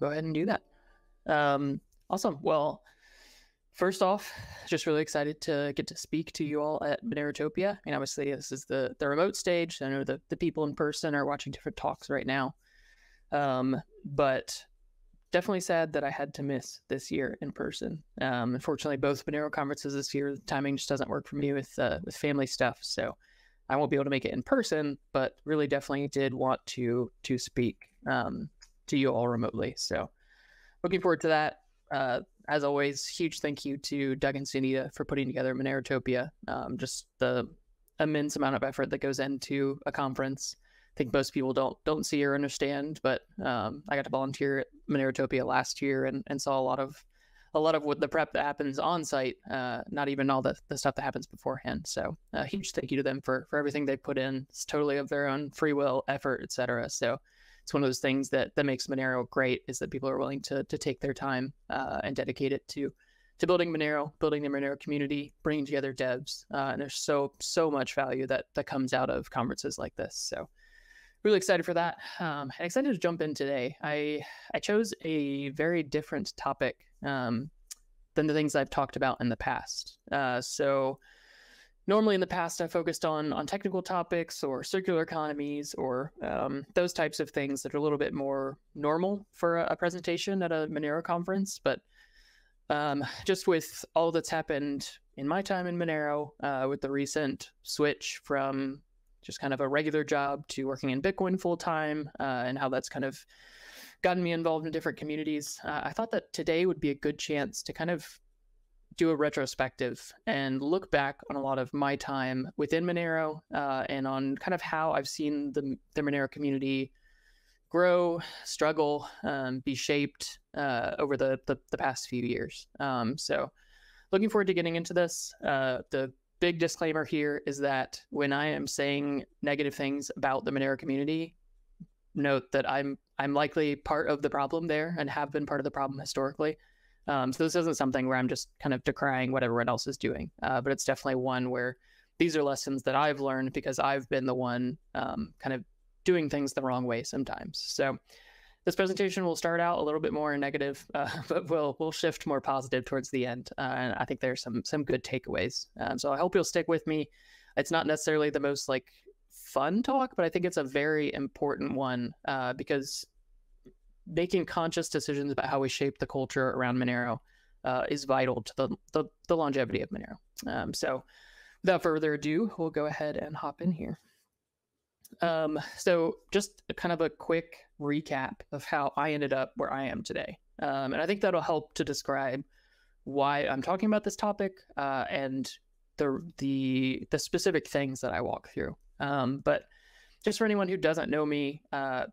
Go ahead and do that. Um, awesome. Well, first off, just really excited to get to speak to you all at Monerotopia. I mean, obviously, this is the the remote stage. I know the the people in person are watching different talks right now, um, but definitely sad that I had to miss this year in person. Um, unfortunately, both Monero conferences this year, the timing just doesn't work for me with uh, with family stuff, so I won't be able to make it in person. But really, definitely did want to to speak um, to you all remotely. So looking forward to that. Uh, as always, huge thank you to Doug and Sunita for putting together Monerotopia. Um, just the immense amount of effort that goes into a conference. I think most people don't don't see or understand, but um, I got to volunteer at Monerotopia last year and, and saw a lot of a lot of what the prep that happens on site, uh, not even all the, the stuff that happens beforehand. So a uh, huge thank you to them for for everything they put in. It's totally of their own free will, effort, etc. So it's one of those things that that makes Monero great is that people are willing to to take their time uh, and dedicate it to to building Monero, building the Monero community, bringing together devs, uh, and there's so so much value that that comes out of conferences like this. So really excited for that um, and excited to jump in today. I I chose a very different topic um, than the things I've talked about in the past. Uh, so normally in the past I focused on on technical topics or circular economies or um, those types of things that are a little bit more normal for a, a presentation at a Monero conference. But um, just with all that's happened in my time in Monero, uh, with the recent switch from just kind of a regular job to working in Bitcoin full time, uh, and how that's kind of gotten me involved in different communities, uh, I thought that today would be a good chance to kind of do a retrospective and look back on a lot of my time within Monero uh, and on kind of how I've seen the, the Monero community grow, struggle, um, be shaped uh, over the, the, the, past few years. Um, so, looking forward to getting into this. Uh, the big disclaimer here is that when I am saying negative things about the Monero community, note that I'm I'm likely part of the problem there and have been part of the problem historically. Um, so this isn't something where I'm just kind of decrying what everyone else is doing, uh, but it's definitely one where these are lessons that I've learned because I've been the one um, kind of doing things the wrong way sometimes. So this presentation will start out a little bit more negative, uh, but we'll we'll shift more positive towards the end. Uh, and I think there's some some good takeaways. Um, so I hope you'll stick with me. It's not necessarily the most like fun talk, but I think it's a very important one uh, because making conscious decisions about how we shape the culture around Monero uh, is vital to the, the, the longevity of Monero. Um, so, without further ado, we'll go ahead and hop in here. Um, so, just kind of a quick recap of how I ended up where I am today. Um, and I think that'll help to describe why I'm talking about this topic uh, and the, the, the specific things that I walk through. Um, but just for anyone who doesn't know me, uh,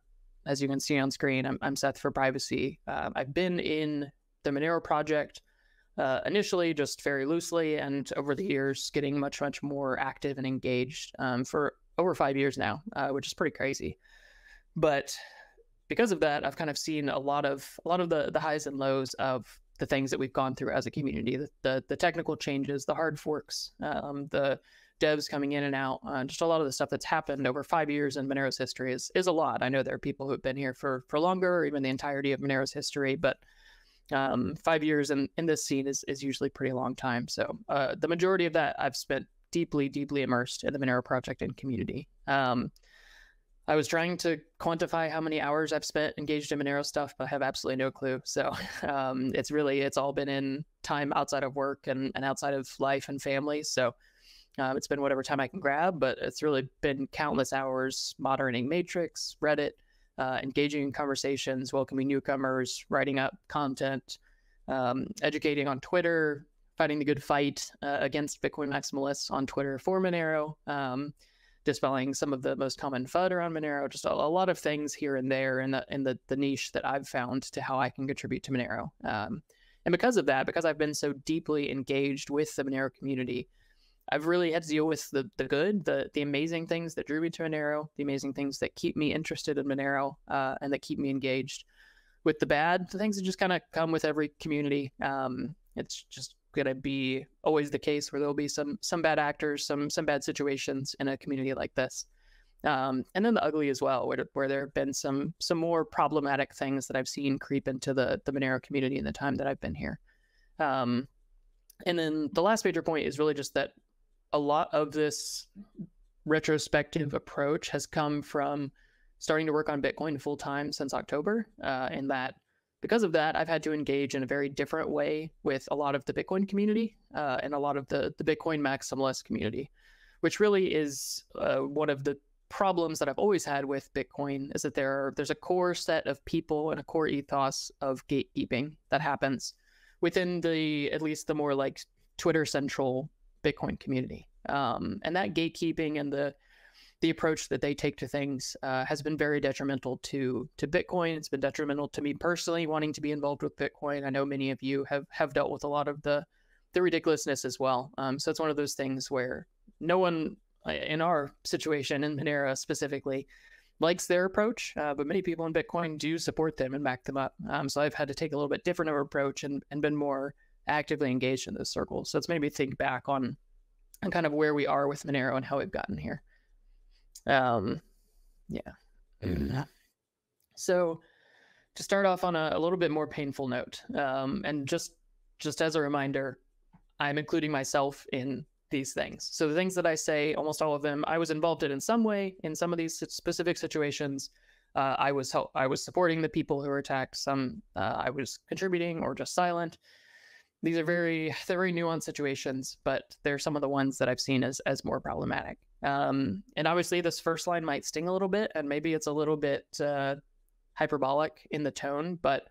as you can see on screen, I'm, I'm Seth for privacy. Uh, I've been in the Monero project uh, initially just very loosely, and over the years, getting much, much more active and engaged um, for over five years now, uh, which is pretty crazy. But because of that, I've kind of seen a lot of a lot of the the highs and lows of the things that we've gone through as a community, the the, the technical changes, the hard forks, um, the devs coming in and out. Uh, just a lot of the stuff that's happened over five years in Monero's history is is a lot. I know there are people who have been here for for longer, or even the entirety of Monero's history, but um, five years in, in this scene is, is usually pretty long time. So uh, the majority of that I've spent deeply, deeply immersed in the Monero project and community. Um, I was trying to quantify how many hours I've spent engaged in Monero stuff, but I have absolutely no clue. So um, it's really, it's all been in time outside of work and, and outside of life and family. So um, it's been whatever time I can grab, but it's really been countless hours moderating Matrix, Reddit, uh, engaging in conversations, welcoming newcomers, writing up content, um, educating on Twitter, fighting the good fight uh, against Bitcoin maximalists on Twitter for Monero, um, dispelling some of the most common FUD around Monero, just a, a, lot of things here and there in the in the, the niche that I've found to how I can contribute to Monero. Um, and because of that, because I've been so deeply engaged with the Monero community, I've really had to deal with the the good, the the amazing things that drew me to Monero, the amazing things that keep me interested in Monero, uh, and that keep me engaged. With the bad, the things that just kind of come with every community. Um, it's just gonna be always the case where there'll be some some bad actors, some some bad situations in a community like this. Um, and then the ugly as well, where, where there have been some some more problematic things that I've seen creep into the the Monero community in the time that I've been here. Um, and then the last major point is really just that a lot of this retrospective approach has come from starting to work on Bitcoin full time since October, uh, and that because of that, I've had to engage in a very different way with a lot of the Bitcoin community uh, and a lot of the the Bitcoin maximalist community, which really is uh, one of the problems that I've always had with Bitcoin is that there are, there's a core set of people and a core ethos of gatekeeping that happens within the at least the more like Twitter central Bitcoin community. Um, and that gatekeeping and the the approach that they take to things uh, has been very detrimental to to Bitcoin. It's been detrimental to me personally, wanting to be involved with Bitcoin. I know many of you have have dealt with a lot of the the ridiculousness as well. Um, so it's one of those things where no one uh, in our situation in Monero specifically likes their approach, uh, but many people in Bitcoin do support them and back them up. Um, so I've had to take a little bit different of approach and, and been more actively engaged in those circles. So it's made me think back on, on kind of where we are with Monero and how we've gotten here. Um, yeah. Mm-hmm. So to start off on a, a, little bit more painful note, um, and just just as a reminder, I'm including myself in these things. So the things that I say, almost all of them, I was involved in in some way in some of these specific situations. Uh, I was help- I was supporting the people who were attacked. Some uh, I was contributing or just silent. These are very very nuanced situations, but they're some of the ones that I've seen as as more problematic. Um, and obviously, this first line might sting a little bit, and maybe it's a little bit uh, hyperbolic in the tone, but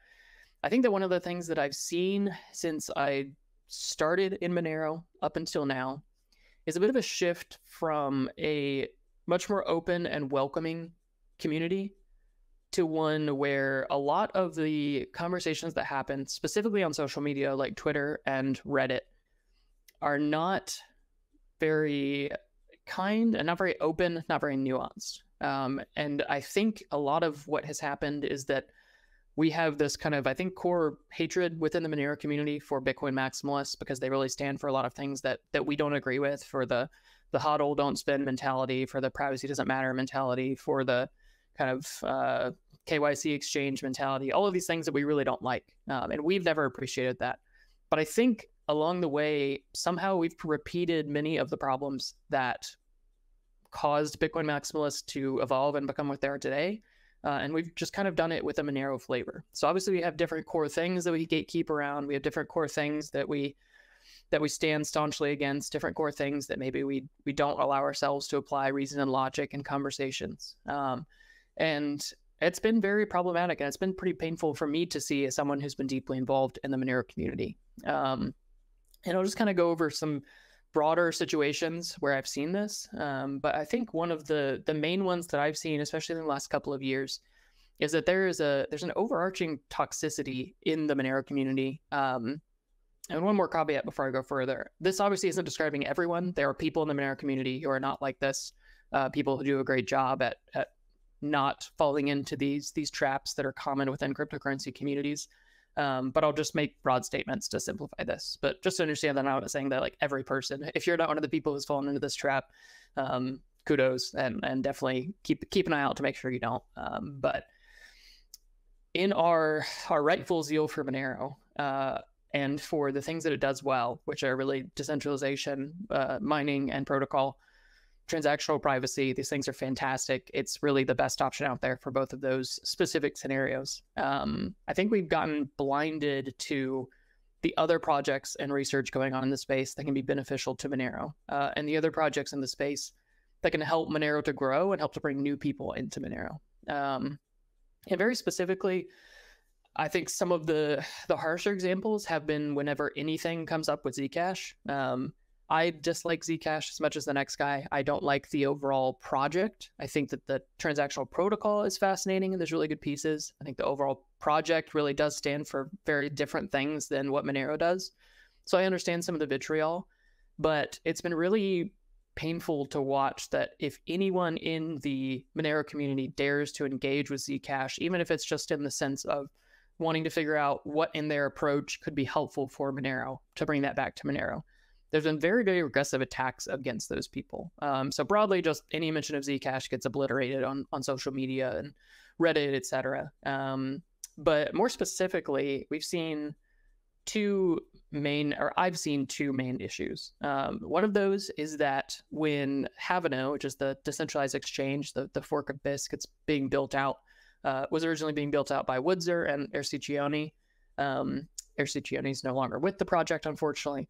I think that one of the things that I've seen since I started in Monero up until now is a bit of a shift from a much more open and welcoming community to one where a lot of the conversations that happen, specifically on social media like Twitter and Reddit, are not very kind and not very open, not very nuanced. Um, and I think a lot of what has happened is that we have this kind of, I think, core hatred within the Monero community for Bitcoin maximalists because they really stand for a lot of things that that we don't agree with. For the the hodl don't spend mentality, for the privacy doesn't matter mentality, for the kind of uh, KYC exchange mentality, all of these things that we really don't like, um, and we've never appreciated that. But I think along the way, somehow we've repeated many of the problems that caused Bitcoin maximalists to evolve and become what they are today uh, and we've just kind of done it with a Monero flavor. So obviously we have different core things that we gatekeep around. We have different core things that we that we stand staunchly against. Different core things that maybe we we don't allow ourselves to apply reason and logic in conversations. Um, and it's been very problematic, and it's been pretty painful for me to see as someone who's been deeply involved in the Monero community. Um, and I'll just kind of go over some broader situations where I've seen this, um, but I think one of the the main ones that I've seen, especially in the last couple of years, is that there is a there's an overarching toxicity in the Monero community. Um, and one more caveat before I go further: this obviously isn't describing everyone. There are people in the Monero community who are not like this. Uh, people who do a great job at at not falling into these these traps that are common within cryptocurrency communities. Um, but I'll just make broad statements to simplify this. But just to understand that I'm saying that like every person, if you're not one of the people who's fallen into this trap, um, kudos and and definitely keep keep an eye out to make sure you don't. Um, but in our our rightful zeal for Monero uh, and for the things that it does well, which are really decentralization, uh, mining, and protocol, transactional privacy. These things are fantastic. It's really the best option out there for both of those specific scenarios. Um, I think we've gotten blinded to the other projects and research going on in the space that can be beneficial to Monero, uh, and the other projects in the space that can help Monero to grow and help to bring new people into Monero. Um, and very specifically, I think some of the the harsher examples have been whenever anything comes up with Zcash. Um, I dislike Zcash as much as the next guy. I don't like the overall project. I think that the transactional protocol is fascinating and there's really good pieces. I think the overall project really does stand for very different things than what Monero does. So I understand some of the vitriol, but it's been really painful to watch that if anyone in the Monero community dares to engage with Zcash, even if it's just in the sense of wanting to figure out what in their approach could be helpful for Monero to bring that back to Monero there's been very, very aggressive attacks against those people. Um, so broadly, just any mention of Zcash gets obliterated on on social media and Reddit, etc. Um, but more specifically, we've seen two main, or I've seen two main issues. Um, one of those is that when Haveno, which is the decentralized exchange, the, the fork of Bisq, it's being built out, uh, was originally being built out by woodser and erciccione. Um, is no longer with the project, unfortunately,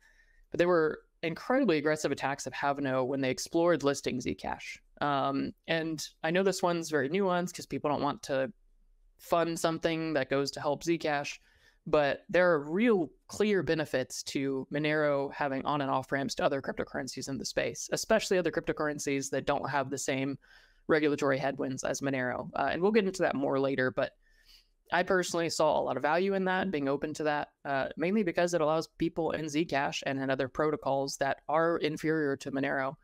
but they were incredibly aggressive attacks of Haveno when they explored listing Zcash. Um, and I know this one's very nuanced because people don't want to fund something that goes to help Zcash but there are real clear benefits to Monero having on and off ramps to other cryptocurrencies in the space, especially other cryptocurrencies that don't have the same regulatory headwinds as Monero. Uh, and we'll get into that more later, but I personally saw a lot of value in that, being open to that, uh, mainly because it allows people in Zcash and in other protocols that are inferior to Monero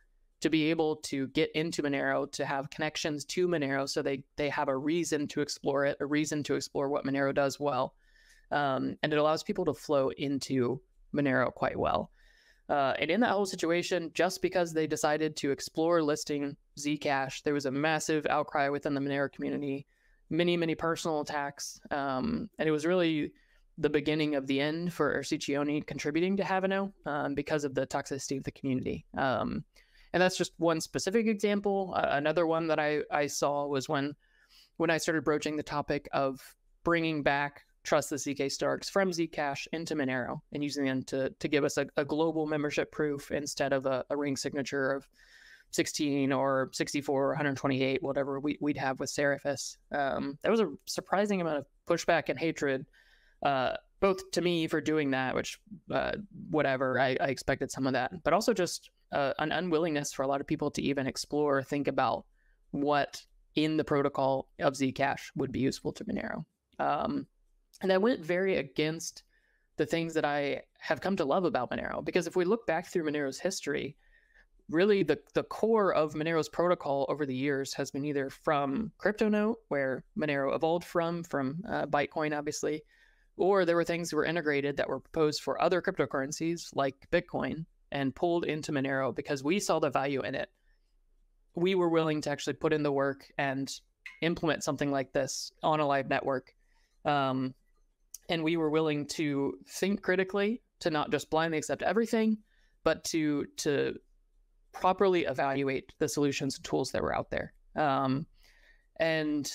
to be able to get into Monero, to have connections to Monero so they, they have a reason to explore it, a reason to explore what Monero does well um, and it allows people to flow into Monero quite well. Uh, and in that whole situation, just because they decided to explore listing Zcash, there was a massive outcry within the Monero community, many, many personal attacks. Um, and it was really the beginning of the end for erciccione contributing to Haveno um, because of the toxicity of the community. Um, and that's just one specific example. Uh, another one that I, I saw was when when I started broaching the topic of bringing back trust the ZK Starks from Zcash into Monero and using them to, to give us a, a global membership proof instead of a, a, ring signature of 16 or 64 or 128, whatever we, would have with Seraphis. Um, there was a surprising amount of pushback and hatred, uh, both to me for doing that, which, uh, whatever, I, I, expected some of that, but also just uh, an unwillingness for a lot of people to even explore, think about what in the protocol of Zcash would be useful to Monero. Um, and that went very against the things that I have come to love about Monero. Because if we look back through Monero's history, really the, the core of Monero's protocol over the years has been either from CryptoNote, where Monero evolved from, from uh, Bytecoin, obviously, or there were things that were integrated that were proposed for other cryptocurrencies like Bitcoin and pulled into Monero because we saw the value in it. We were willing to actually put in the work and implement something like this on a live network. Um, and we were willing to think critically, to not just blindly accept everything, but to to properly evaluate the solutions and tools that were out there. Um, and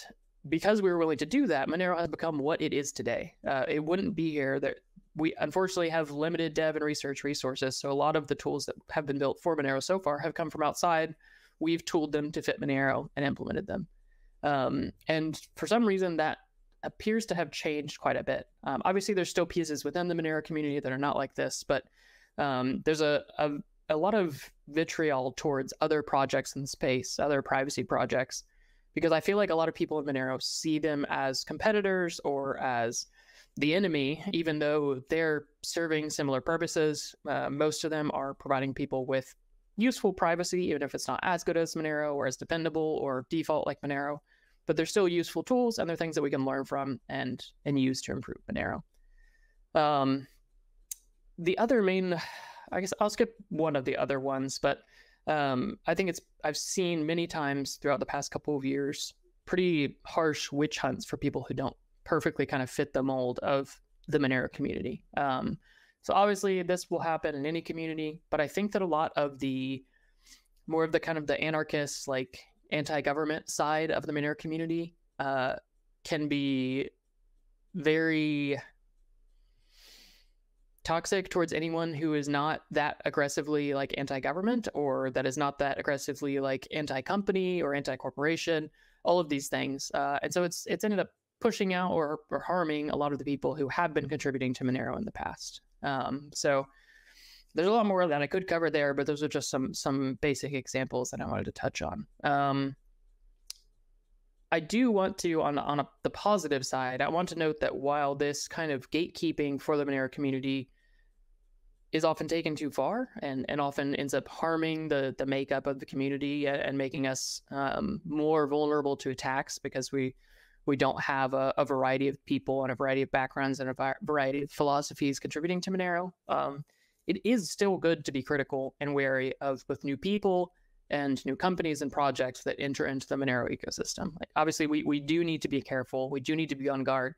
because we were willing to do that, Monero has become what it is today. Uh, it wouldn't be here. That we unfortunately have limited dev and research resources, so a lot of the tools that have been built for Monero so far have come from outside. We've tooled them to fit Monero and implemented them. Um, and for some reason, that appears to have changed quite a bit. Um, obviously, there's still pieces within the Monero community that are not like this, but um, there's a, a, a lot of vitriol towards other projects in space, other privacy projects, because I feel like a lot of people in Monero see them as competitors or as the enemy, even though they're serving similar purposes. Uh, most of them are providing people with useful privacy, even if it's not as good as Monero or as dependable or default like Monero but they're still useful tools and they're things that we can learn from and and use to improve Monero. Um, the other main, I guess I'll skip one of the other ones, but um, I think it's I've seen many times throughout the past couple of years pretty harsh witch hunts for people who don't perfectly kind of fit the mold of the Monero community. Um, so obviously this will happen in any community, but I think that a lot of the more of the kind of the anarchist like anti-government side of the Monero community uh, can be very toxic towards anyone who is not that aggressively like anti-government or that is not that aggressively like anti-company or anti-corporation all of these things uh, and so it's it's ended up pushing out or, or harming a lot of the people who have been contributing to monero in the past um, so there's a lot more that I could cover there, but those are just some some basic examples that I wanted to touch on. Um, I do want to, on on a, the positive side, I want to note that while this kind of gatekeeping for the Monero community is often taken too far and, and often ends up harming the the makeup of the community and making us um, more vulnerable to attacks because we we don't have a, a, variety of people and a variety of backgrounds and a variety of philosophies contributing to Monero. Um, it is still good to be critical and wary of both new people and new companies and projects that enter into the Monero ecosystem. Like obviously, we, we do need to be careful. We do need to be on guard.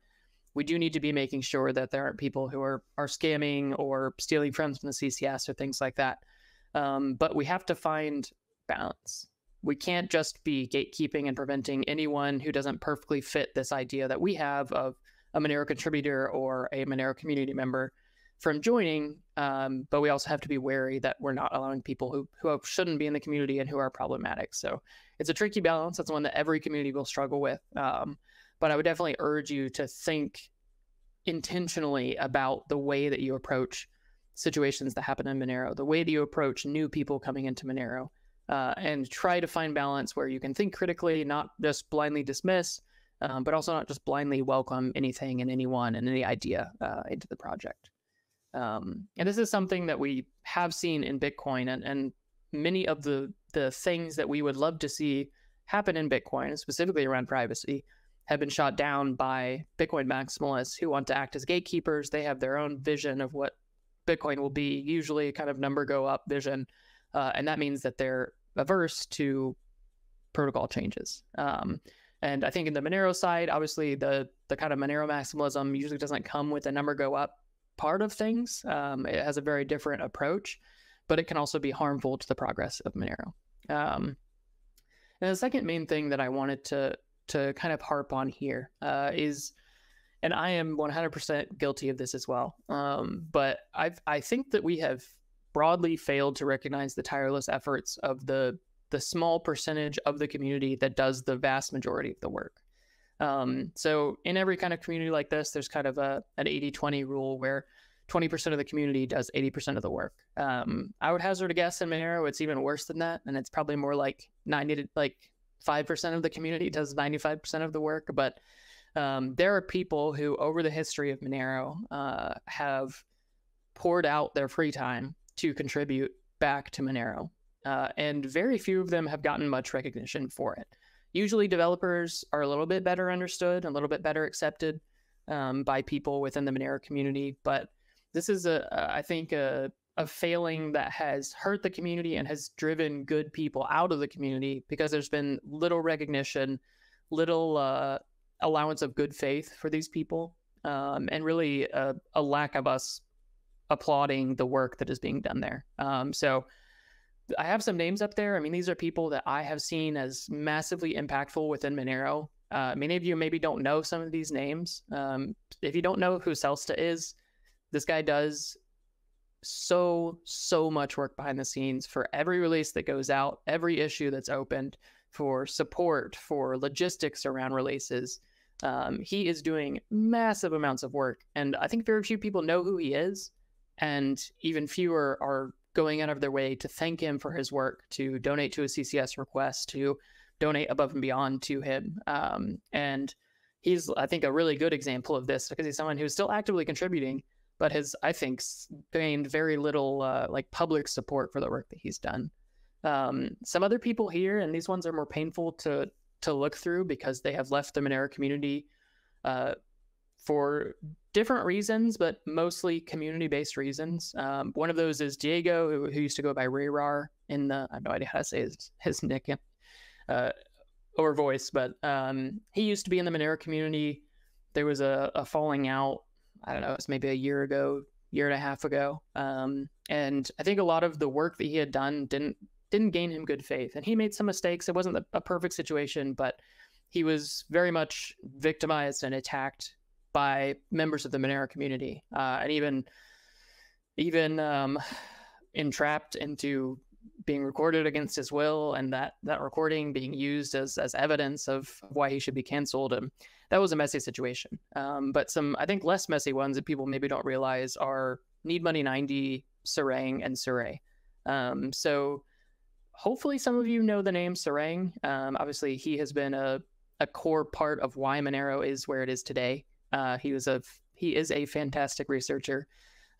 We do need to be making sure that there aren't people who are are scamming or stealing funds from the CCS or things like that. Um, but we have to find balance. We can't just be gatekeeping and preventing anyone who doesn't perfectly fit this idea that we have of a Monero contributor or a Monero community member from joining. Um, but we also have to be wary that we're not allowing people who, who shouldn't be in the community and who are problematic. So it's a tricky balance. That's one that every community will struggle with. Um, but I would definitely urge you to think intentionally about the way that you approach situations that happen in Monero, the way that you approach new people coming into Monero, uh, and try to find balance where you can think critically, not just blindly dismiss, um, but also not just blindly welcome anything and anyone and any idea uh, into the project. Um, and this is something that we have seen in Bitcoin, and, and many of the the things that we would love to see happen in Bitcoin, specifically around privacy, have been shot down by Bitcoin maximalists who want to act as gatekeepers. They have their own vision of what Bitcoin will be, usually kind of number go up vision, uh, and that means that they're averse to protocol changes. Um, and I think in the Monero side, obviously the the kind of Monero maximalism usually doesn't come with the number go up part of things. Um, it has a very different approach, but it can also be harmful to the progress of Monero. Um, and the second main thing that I wanted to to kind of harp on here uh, is, and I am 100% guilty of this as well. Um, but I I think that we have broadly failed to recognize the tireless efforts of the the small percentage of the community that does the vast majority of the work. Um, so in every kind of community like this, there's kind of a an 80-20 rule where 20% of the community does 80% of the work. Um, I would hazard a guess in Monero, it's even worse than that, and it's probably more like 90 to like 5% of the community does 95% of the work. But um, there are people who, over the history of Monero, uh, have poured out their free time to contribute back to Monero. Uh, and very few of them have gotten much recognition for it. Usually, developers are a little bit better understood, a little bit better accepted um, by people within the Monero community. But this is a, I think, a, a failing that has hurt the community and has driven good people out of the community because there's been little recognition, little uh, allowance of good faith for these people, um, and really a, a, lack of us applauding the work that is being done there. Um, so I have some names up there. I mean, these are people that I have seen as massively impactful within Monero. Uh, many of you maybe don't know some of these names. Um, if you don't know who Selsta is, this guy does so, so much work behind the scenes for every release that goes out, every issue that's opened, for support, for logistics around releases. Um, he is doing massive amounts of work. And I think very few people know who he is. And even fewer are going out of their way to thank him for his work, to donate to a CCS request, to donate above and beyond to him. Um, and he's, I think, a really good example of this because he's someone who's still actively contributing, but has, I think, gained very little uh, like public support for the work that he's done. Um, some other people here, and these ones are more painful to to look through because they have left the Monero community uh, for different reasons, but mostly community based reasons. Um, one of those is Diego, who, who, used to go by rehrar in the, I have no idea how to say his, his nick uh, or voice, but um, he used to be in the Monero community. There was a, a falling out, I don't know, it was maybe a year ago, year and a half ago. Um, and I think a lot of the work that he had done didn't didn't gain him good faith. And he made some mistakes. It wasn't a, perfect situation, but he was very much victimized and attacked by members of the Monero community, uh, and even even um, entrapped into being recorded against his will, and that that recording being used as as evidence of why he should be canceled. And that was a messy situation. Um, but some I think less messy ones that people maybe don't realize are Need Money ninety, Sarang, and Surae. Um, so hopefully some of you know the name Sarang. Um, obviously, he has been a a core part of why Monero is where it is today. Uh, he was a he is a fantastic researcher.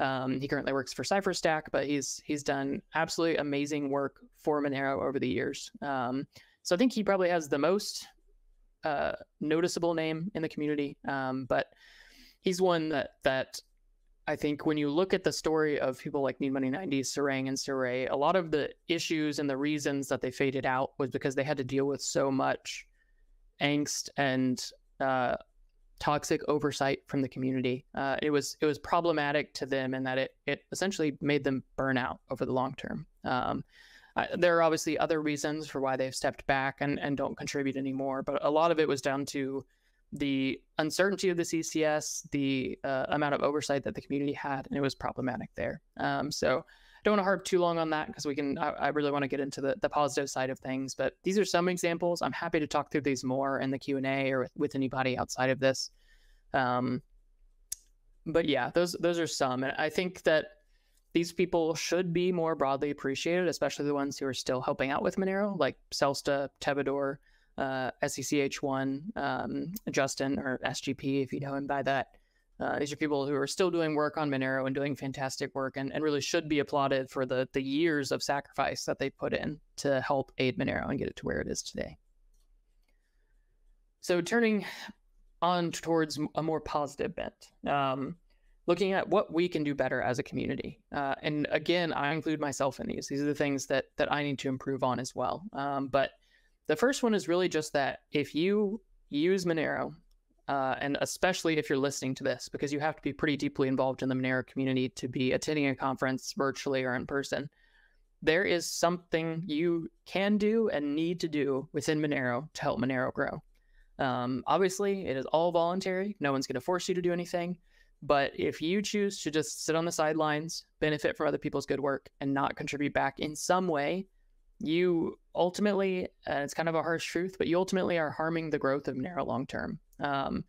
Um, he currently works for Cypher Stack, but he's he's done absolutely amazing work for Monero over the years. Um, so I think he probably has the most uh, noticeable name in the community. Um, but he's one that that I think when you look at the story of people like Need Money 90, Sarang, and Surae, a lot of the issues and the reasons that they faded out was because they had to deal with so much angst and uh, toxic oversight from the community. Uh, it was it was problematic to them in that it it essentially made them burn out over the long term. Um, there are obviously other reasons for why they've stepped back and, and don't contribute anymore, but a lot of it was down to the uncertainty of the CCS, the uh, amount of oversight that the community had, and it was problematic there. Um, so I don't want to harp too long on that because we can. I, I really want to get into the, the positive side of things, but these are some examples. I'm happy to talk through these more in the Q and A or with, with, anybody outside of this. Um, but yeah, those those are some, and I think that these people should be more broadly appreciated, especially the ones who are still helping out with Monero, like Selsta, Tevador, uh, SECH1, um, Justin, or SGP, if you know him by that. Uh, these are people who are still doing work on Monero and doing fantastic work and, and really should be applauded for the, the years of sacrifice that they put in to help aid Monero and get it to where it is today. So turning on towards a more positive bent, um, looking at what we can do better as a community. Uh, and again, I include myself in these. These are the things that that I need to improve on as well. Um, but the first one is really just that if you use Monero, uh, and especially if you're listening to this, because you have to be pretty deeply involved in the Monero community to be attending a conference virtually or in person, there is something you can do and need to do within Monero to help Monero grow. Um, obviously, it is all voluntary. No one's going to force you to do anything. But if you choose to just sit on the sidelines, benefit from other people's good work, and not contribute back in some way, you ultimately, and it's kind of a harsh truth, but you ultimately are harming the growth of Monero long term. Um,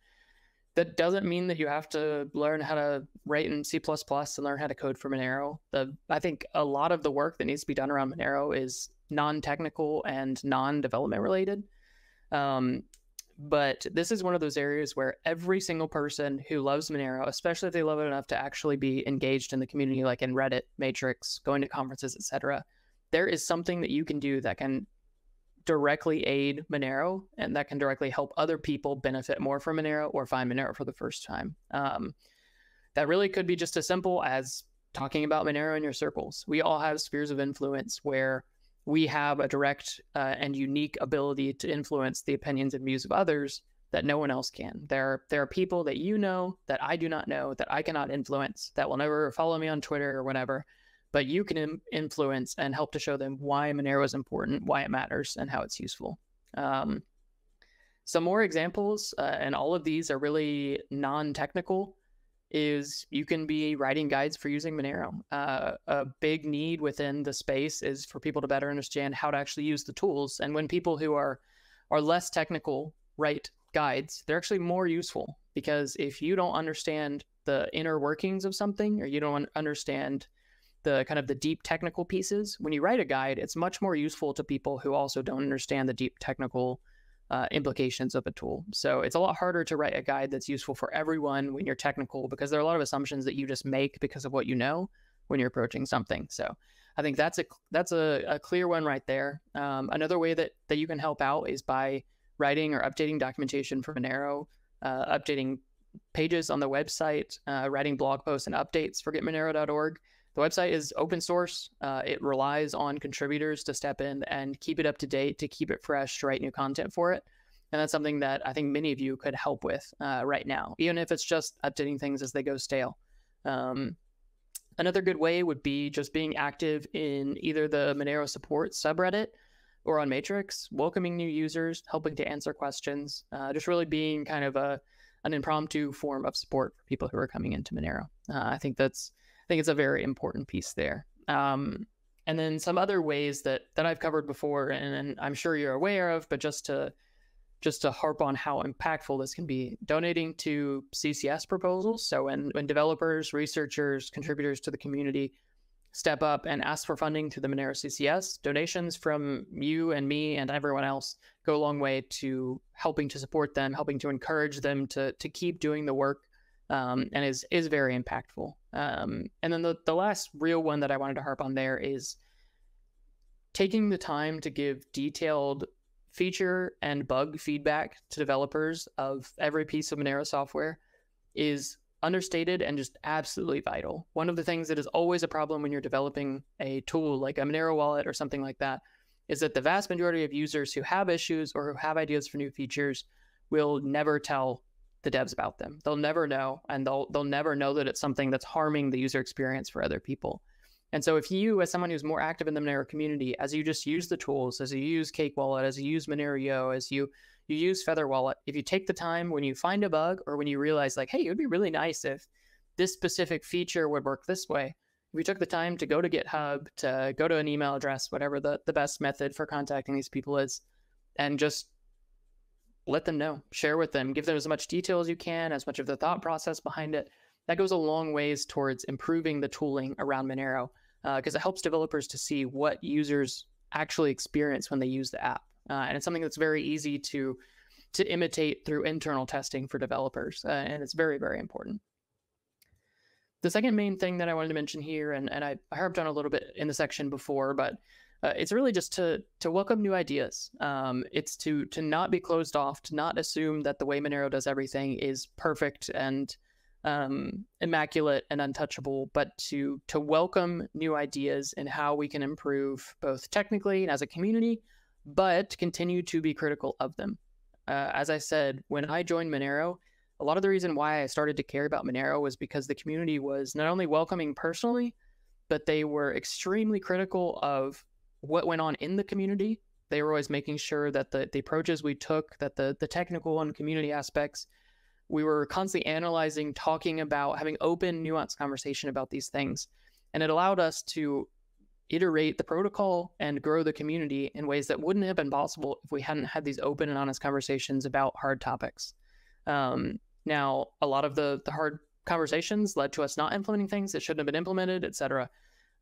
that doesn't mean that you have to learn how to write in C++ and learn how to code for Monero. The I think a lot of the work that needs to be done around Monero is non-technical and non-development related. Um, but this is one of those areas where every single person who loves Monero, especially if they love it enough to actually be engaged in the community, like in Reddit, Matrix, going to conferences, etc., there is something that you can do that can directly aid Monero and that can directly help other people benefit more from Monero or find Monero for the first time. Um, that really could be just as simple as talking about Monero in your circles. We all have spheres of influence where we have a direct uh, and unique ability to influence the opinions and views of others that no one else can. There, there are people that you know that I do not know that I cannot influence that will never follow me on Twitter or whatever but you can Im- influence and help to show them why Monero is important, why it matters, and how it's useful. Um, some more examples, uh, and all of these are really non-technical. Is you can be writing guides for using Monero. Uh, a big need within the space is for people to better understand how to actually use the tools. And when people who are are less technical write guides, they're actually more useful because if you don't understand the inner workings of something, or you don't understand the kind of the deep technical pieces. When you write a guide, it's much more useful to people who also don't understand the deep technical uh, implications of a tool. So it's a lot harder to write a guide that's useful for everyone when you're technical because there are a lot of assumptions that you just make because of what you know when you're approaching something. So I think that's a that's a, a clear one right there. Um, another way that that you can help out is by writing or updating documentation for Monero, uh, updating pages on the website, uh, writing blog posts and updates for getmonero.org. The website is open source. Uh, it relies on contributors to step in and keep it up to date, to keep it fresh, to write new content for it. And that's something that I think many of you could help with uh, right now, even if it's just updating things as they go stale. Um, another good way would be just being active in either the Monero support subreddit or on Matrix, welcoming new users, helping to answer questions, uh, just really being kind of a an impromptu form of support for people who are coming into Monero. Uh, I think that's think it's a very important piece there. Um, and then some other ways that that I've covered before, and, and, I'm sure you're aware of, but just to just to harp on how impactful this can be, donating to CCS proposals. So when when developers, researchers, contributors to the community step up and ask for funding to the Monero CCS, donations from you and me and everyone else go a long way to helping to support them, helping to encourage them to to keep doing the work um, and is is very impactful. Um, and then the the last real one that I wanted to harp on there is taking the time to give detailed feature and bug feedback to developers of every piece of Monero software is understated and just absolutely vital. One of the things that is always a problem when you're developing a tool like a Monero wallet or something like that is that the vast majority of users who have issues or who have ideas for new features will never tell the devs about them. They'll never know and they'll they'll never know that it's something that's harming the user experience for other people. And so if you as someone who's more active in the Monero community, as you just use the tools, as you use Cake Wallet, as you use Monero, as you you use Feather Wallet, if you take the time when you find a bug or when you realize like, hey, it would be really nice if this specific feature would work this way. If you took the time to go to GitHub, to go to an email address, whatever the, the best method for contacting these people is, and just let them know, share with them, give them as much detail as you can, as much of the thought process behind it. That goes a long ways towards improving the tooling around Monero because uh, it helps developers to see what users actually experience when they use the app. Uh, and it's something that's very easy to to imitate through internal testing for developers, uh, and it's very very important. The second main thing that I wanted to mention here, and, and I, I harped on a little bit in the section before, but uh, it's really just to to welcome new ideas. Um, it's to to not be closed off, to not assume that the way Monero does everything is perfect and um, immaculate and untouchable, but to to welcome new ideas and how we can improve both technically and as a community, but continue to be critical of them. Uh, as I said, when I joined Monero, a lot of the reason why I started to care about Monero was because the community was not only welcoming personally, but they were extremely critical of what went on in the community. They were always making sure that the, the approaches we took, that the, the technical and community aspects, we were constantly analyzing, talking about, having open, nuanced conversation about these things. And it allowed us to iterate the protocol and grow the community in ways that wouldn't have been possible if we hadn't had these open and honest conversations about hard topics. Um, now, a lot of the the hard conversations led to us not implementing things that shouldn't have been implemented, et cetera.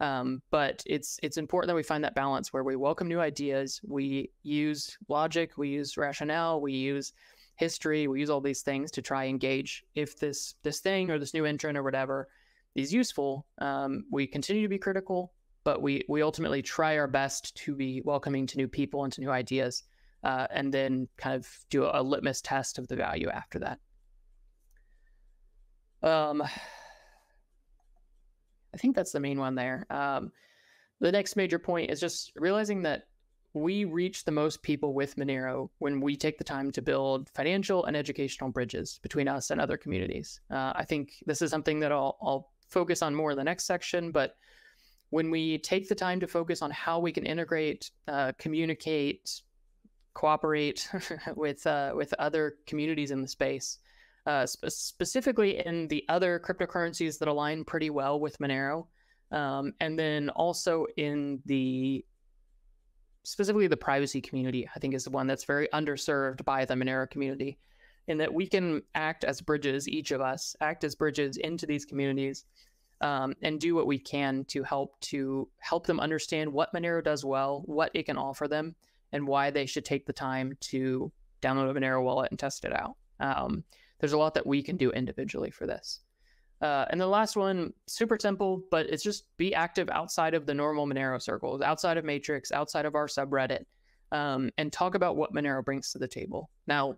Um, but it's it's important that we find that balance where we welcome new ideas, we use logic, we use rationale, we use history, we use all these things to try and engage if this this thing or this new entrant or whatever is useful. Um, we continue to be critical, but we we ultimately try our best to be welcoming to new people and to new ideas, uh, and then kind of do a, a litmus test of the value after that. Um, I think that's the main one there. Um, the next major point is just realizing that we reach the most people with Monero when we take the time to build financial and educational bridges between us and other communities. Uh, I think this is something that I'll, I'll focus on more in the next section, but when we take the time to focus on how we can integrate, uh, communicate, cooperate with uh, with other communities in the space, uh, sp- specifically in the other cryptocurrencies that align pretty well with Monero, um, and then also in the specifically the privacy community. I think is the one that's very underserved by the Monero community, in that we can act as bridges, each of us act as bridges into these communities. Um, and do what we can to help to help them understand what Monero does well, what it can offer them, and why they should take the time to download a Monero wallet and test it out. Um, there's a lot that we can do individually for this. Uh, and the last one, super simple, but it's just be active outside of the normal Monero circles, outside of Matrix, outside of our subreddit, um, and talk about what Monero brings to the table. Now,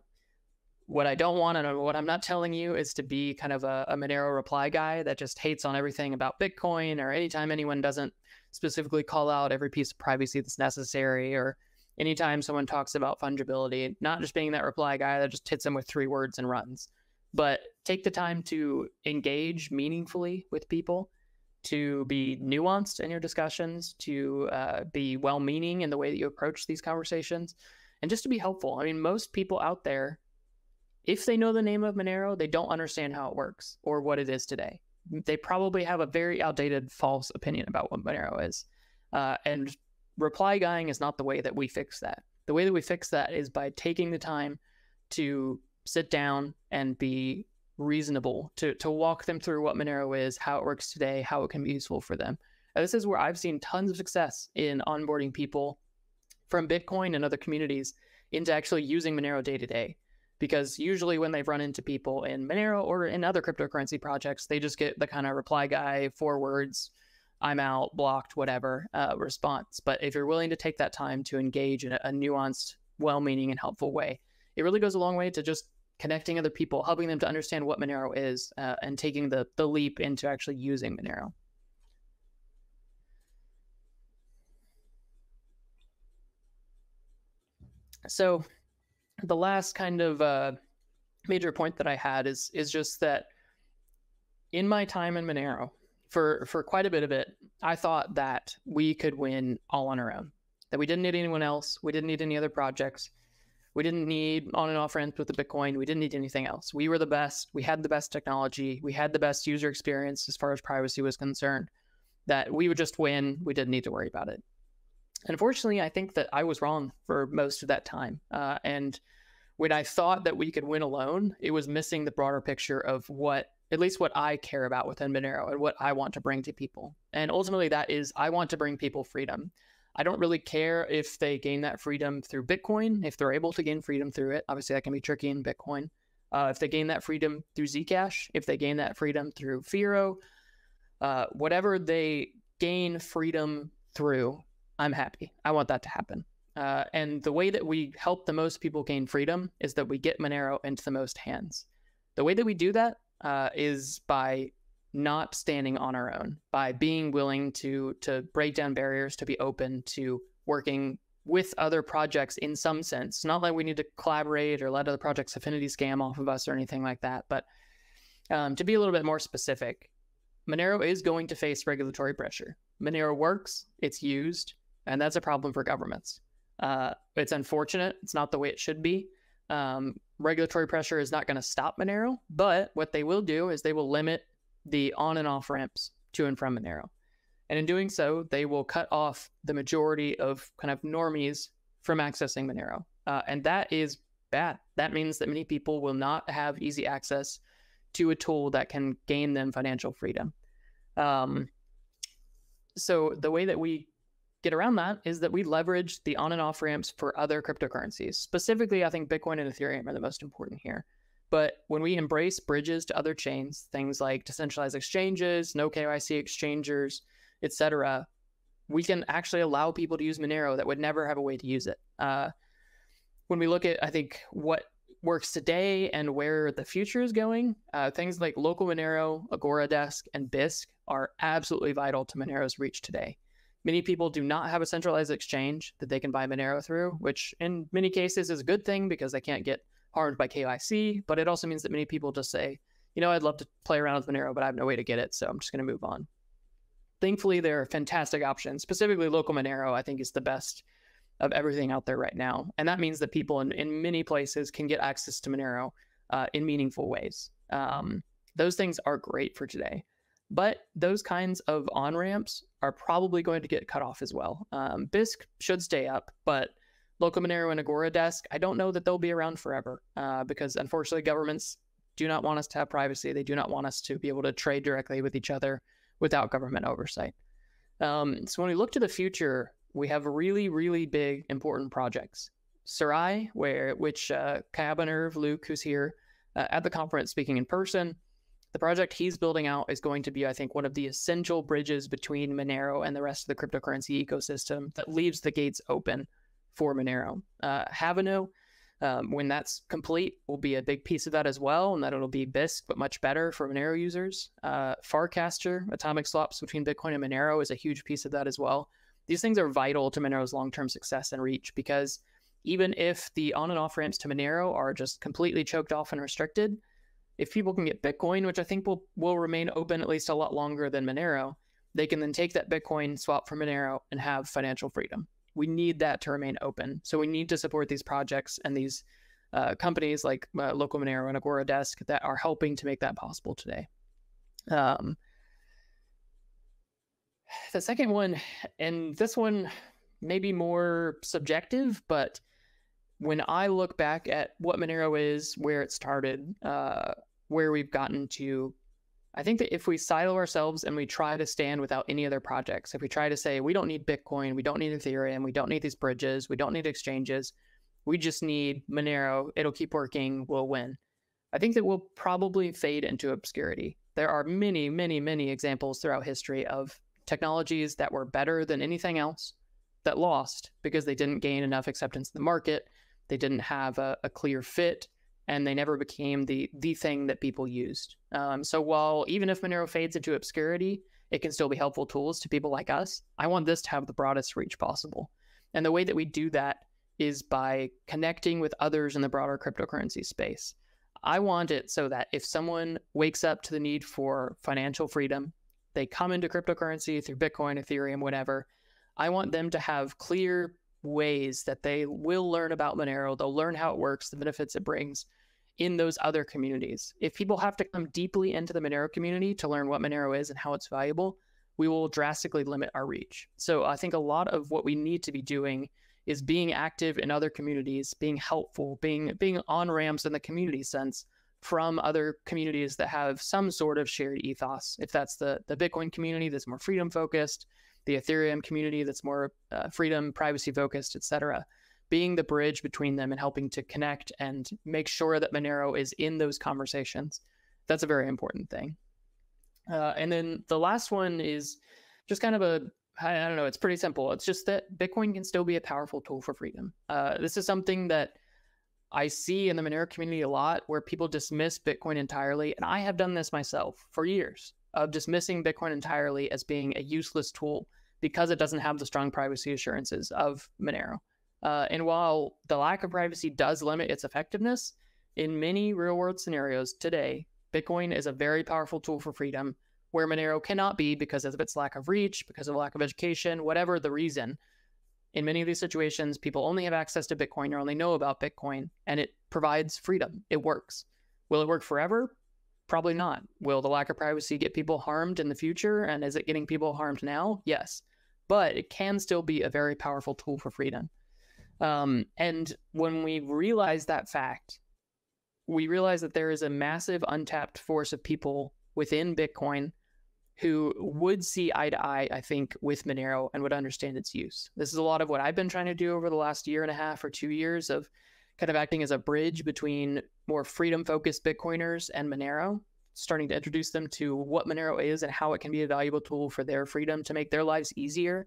what I don't want and what I'm not telling you is to be kind of a, a Monero reply guy that just hates on everything about Bitcoin or anytime anyone doesn't specifically call out every piece of privacy that's necessary or anytime someone talks about fungibility, not just being that reply guy that just hits them with three words and runs, but take the time to engage meaningfully with people, to be nuanced in your discussions, to uh, be well meaning in the way that you approach these conversations, and just to be helpful. I mean, most people out there, if they know the name of Monero, they don't understand how it works or what it is today. They probably have a very outdated, false opinion about what Monero is. Uh, and reply guying is not the way that we fix that. The way that we fix that is by taking the time to sit down and be reasonable to to walk them through what Monero is, how it works today, how it can be useful for them. And this is where I've seen tons of success in onboarding people from Bitcoin and other communities into actually using Monero day to day. Because usually when they've run into people in Monero or in other cryptocurrency projects, they just get the kind of reply guy, four words, I'm out, blocked, whatever uh, response. But if you're willing to take that time to engage in a, a nuanced, well meaning, and helpful way, it really goes a long way to just connecting other people, helping them to understand what Monero is, uh, and taking the the leap into actually using Monero. So, the last kind of uh, major point that I had is is just that in my time in Monero, for for quite a bit of it, I thought that we could win all on our own. That we didn't need anyone else. We didn't need any other projects. We didn't need on and off ramps with the Bitcoin. We didn't need anything else. We were the best. We had the best technology. We had the best user experience as far as privacy was concerned. That we would just win. We didn't need to worry about it. Unfortunately, I think that I was wrong for most of that time. Uh, and when I thought that we could win alone, it was missing the broader picture of what, at least what I care about within Monero and what I want to bring to people. And ultimately, that is I want to bring people freedom. I don't really care if they gain that freedom through Bitcoin, if they're able to gain freedom through it. Obviously, that can be tricky in Bitcoin. Uh, if they gain that freedom through Zcash, if they gain that freedom through Firo, uh, whatever they gain freedom through, I'm happy. I want that to happen. Uh, and the way that we help the most people gain freedom is that we get Monero into the most hands. The way that we do that uh, is by not standing on our own, by being willing to to break down barriers, to be open to working with other projects in some sense. Not like we need to collaborate or let other projects affinity scam off of us or anything like that, but um, to be a little bit more specific, Monero is going to face regulatory pressure. Monero works, it's used, and that's a problem for governments. Uh, it's unfortunate. It's not the way it should be. Um, regulatory pressure is not going to stop Monero, but what they will do is they will limit the on and off ramps to and from Monero. And in doing so, they will cut off the majority of kind of normies from accessing Monero. Uh, and that is bad. That means that many people will not have easy access to a tool that can gain them financial freedom. Um, so the way that we get around that is that we leverage the on and off ramps for other cryptocurrencies. Specifically, I think Bitcoin and Ethereum are the most important here. But when we embrace bridges to other chains, things like decentralized exchanges, no KYC exchangers, etc., we can actually allow people to use Monero that would never have a way to use it. Uh, when we look at, I think, what works today and where the future is going, uh, things like local Monero, Agora Desk, and Bisq are absolutely vital to Monero's reach today. Many people do not have a centralized exchange that they can buy Monero through, which in many cases is a good thing because they can't get harmed by KYC. But it also means that many people just say, you know, I'd love to play around with Monero, but I have no way to get it. So I'm just going to move on. Thankfully, there are fantastic options. Specifically, local Monero, I think, is the best of everything out there right now. And that means that people in, in many places can get access to Monero uh, in meaningful ways. Um, those things are great for today. But those kinds of on ramps are probably going to get cut off as well. Um, Bisq should stay up, but Local Monero and Agora Desk, I don't know that they'll be around forever uh, because unfortunately governments do not want us to have privacy. They do not want us to be able to trade directly with each other without government oversight. Um, so when we look to the future, we have really, really big, important projects. Serai, where which uh, Kaya Luke, who's here uh, at the conference speaking in person, the project he's building out is going to be, I think, one of the essential bridges between Monero and the rest of the cryptocurrency ecosystem that leaves the gates open for Monero. Uh, Haveno, um, when that's complete, will be a big piece of that as well, and that it'll be Bisq, but much better for Monero users. Uh, Farcaster, atomic swaps between Bitcoin and Monero, is a huge piece of that as well. These things are vital to Monero's long term success and reach because even if the on and off ramps to Monero are just completely choked off and restricted, if people can get Bitcoin, which I think will will remain open at least a lot longer than Monero, they can then take that Bitcoin, swap for Monero, and have financial freedom. We need that to remain open. So we need to support these projects and these uh, companies like uh, Local Monero and Agora Desk that are helping to make that possible today. Um, the second one, and this one may be more subjective, but when I look back at what Monero is, where it started, uh, where we've gotten to, I think that if we silo ourselves and we try to stand without any other projects, if we try to say we don't need Bitcoin, we don't need Ethereum, we don't need these bridges, we don't need exchanges, we just need Monero, it'll keep working, we'll win. I think that we'll probably fade into obscurity. There are many, many, many examples throughout history of technologies that were better than anything else that lost because they didn't gain enough acceptance in the market they didn't have a, a clear fit and they never became the the thing that people used. Um, so while even if Monero fades into obscurity, it can still be helpful tools to people like us. I want this to have the broadest reach possible, and the way that we do that is by connecting with others in the broader cryptocurrency space. I want it so that if someone wakes up to the need for financial freedom, they come into cryptocurrency through Bitcoin, Ethereum, whatever. I want them to have clear ways that they will learn about Monero. They'll learn how it works, the benefits it brings in those other communities. If people have to come deeply into the Monero community to learn what Monero is and how it's valuable, we will drastically limit our reach. So I think a lot of what we need to be doing is being active in other communities, being helpful, being being on ramps in the community sense from other communities that have some sort of shared ethos. If that's the the Bitcoin community that's more freedom focused, the Ethereum community that's more uh, freedom, privacy focused, etc. Being the bridge between them and helping to connect and make sure that Monero is in those conversations. That's a very important thing. Uh, and then the last one is just kind of a I don't know. It's pretty simple. It's just that Bitcoin can still be a powerful tool for freedom. Uh, this is something that I see in the Monero community a lot where people dismiss Bitcoin entirely. And I have done this myself for years of dismissing Bitcoin entirely as being a useless tool because it doesn't have the strong privacy assurances of Monero. Uh, and while the lack of privacy does limit its effectiveness, in many real world scenarios today, Bitcoin is a very powerful tool for freedom where Monero cannot be because of its lack of reach, because of lack of education, whatever the reason. In many of these situations, people only have access to Bitcoin or only know about Bitcoin, and it provides freedom. It works. Will it work forever? Probably not. Will the lack of privacy get people harmed in the future? And is it getting people harmed now? Yes. But it can still be a very powerful tool for freedom. Um, and when we realize that fact, we realize that there is a massive untapped force of people within Bitcoin who would see eye to eye, I think, with Monero and would understand its use. This is a lot of what I've been trying to do over the last year and a half or two years of kind of acting as a bridge between more freedom focused Bitcoiners and Monero, starting to introduce them to what Monero is and how it can be a valuable tool for their freedom to make their lives easier.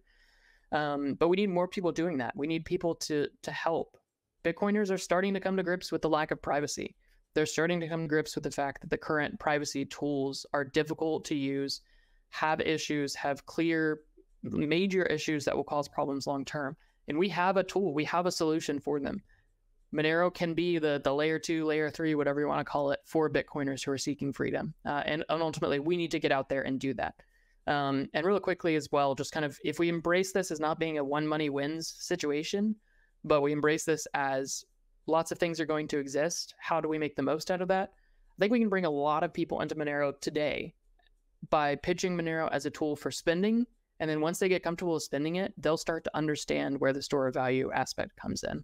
Um, but we need more people doing that. We need people to to help. Bitcoiners are starting to come to grips with the lack of privacy. They're starting to come to grips with the fact that the current privacy tools are difficult to use have issues, have clear major issues that will cause problems long term. And we have a tool, we have a solution for them. Monero can be the the layer two, layer three, whatever you want to call it, for Bitcoiners who are seeking freedom. Uh, and, and ultimately, we need to get out there and do that. Um, and real quickly as well, just kind of if we embrace this as not being a one money wins situation, but we embrace this as lots of things are going to exist. How do we make the most out of that? I think we can bring a lot of people into Monero today by pitching Monero as a tool for spending. And then once they get comfortable with spending it, they'll start to understand where the store of value aspect comes in.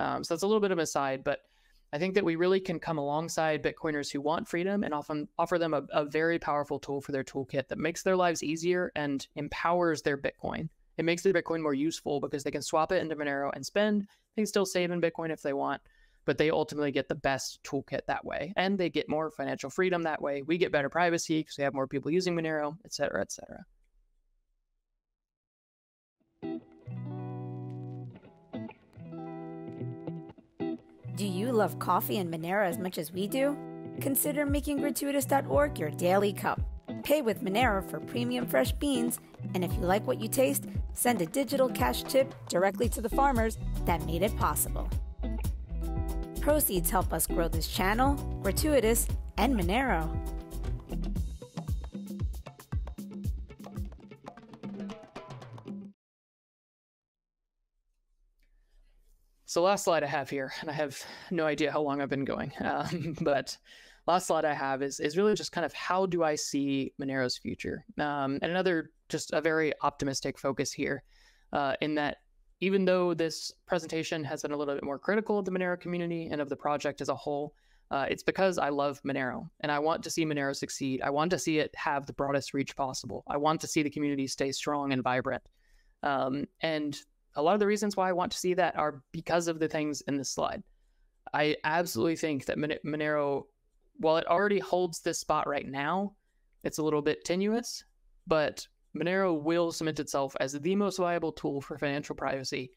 Um, so that's a little bit of a side, but I think that we really can come alongside Bitcoiners who want freedom and often offer them a, a very powerful tool for their toolkit that makes their lives easier and empowers their Bitcoin. It makes their Bitcoin more useful because they can swap it into Monero and spend. They can still save in Bitcoin if they want but they ultimately get the best toolkit that way. And they get more financial freedom that way. We get better privacy because we have more people using Monero, et cetera, et cetera. Do you love coffee and Monero as much as we do? Consider making gratuitous.org your daily cup. Pay with Monero for premium fresh beans, and if you like what you taste, send a digital cash tip directly to the farmers that made it possible. Proceeds help us grow this channel, Gratuitous, and Monero. So last slide I have here, and I have no idea how long I've been going, um, but last slide I have is is really just kind of how do I see Monero's future, um, and another just a very optimistic focus here, uh, in that even though this presentation has been a little bit more critical of the Monero community and of the project as a whole, uh, it's because I love Monero and I want to see Monero succeed. I want to see it have the broadest reach possible. I want to see the community stay strong and vibrant. Um, and a lot of the reasons why I want to see that are because of the things in this slide. I absolutely think that Monero, while it already holds this spot right now, it's a little bit tenuous, but Monero will cement itself as the most viable tool for financial privacy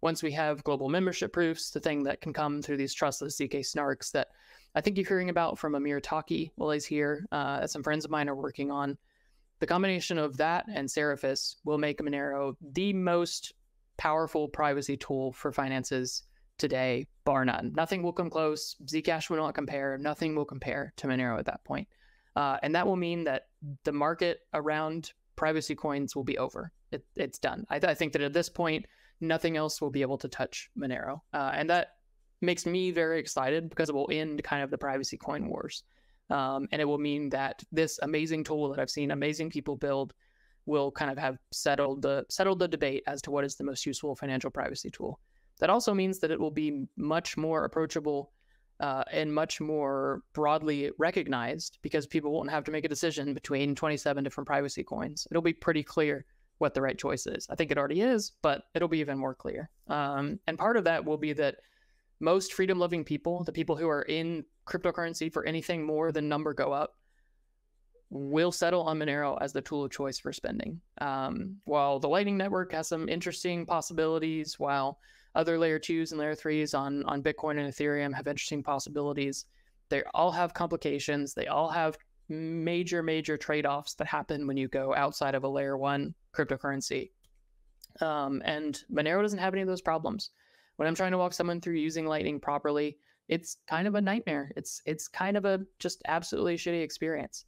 once we have global membership proofs, the thing that can come through these trustless ZK snarks that I think you're hearing about from Amir Taaki while he's here, uh, that some friends of mine are working on. The combination of that and Seraphis will make Monero the most powerful privacy tool for finances today, bar none. Nothing will come close. Zcash will not compare. Nothing will compare to Monero at that point. Uh, and that will mean that the market around privacy coins will be over. It, it's done. I, th- I, think that at this point, nothing else will be able to touch Monero. Uh, and that makes me very excited because it will end kind of the privacy coin wars. Um, and it will mean that this amazing tool that I've seen amazing people build will kind of have settled the settled the debate as to what is the most useful financial privacy tool. That also means that it will be much more approachable uh, and much more broadly recognized because people won't have to make a decision between 27 different privacy coins. It'll be pretty clear what the right choice is. I think it already is, but it'll be even more clear. Um, and part of that will be that most freedom loving people, the people who are in cryptocurrency for anything more than number go up, will settle on Monero as the tool of choice for spending. Um, while the Lightning Network has some interesting possibilities, while other layer twos and layer threes on, on Bitcoin and Ethereum have interesting possibilities, they all have complications. They all have major, major trade offs that happen when you go outside of a layer one cryptocurrency. Um, and Monero doesn't have any of those problems. When I'm trying to walk someone through using Lightning properly, it's kind of a nightmare. It's it's kind of a just absolutely shitty experience.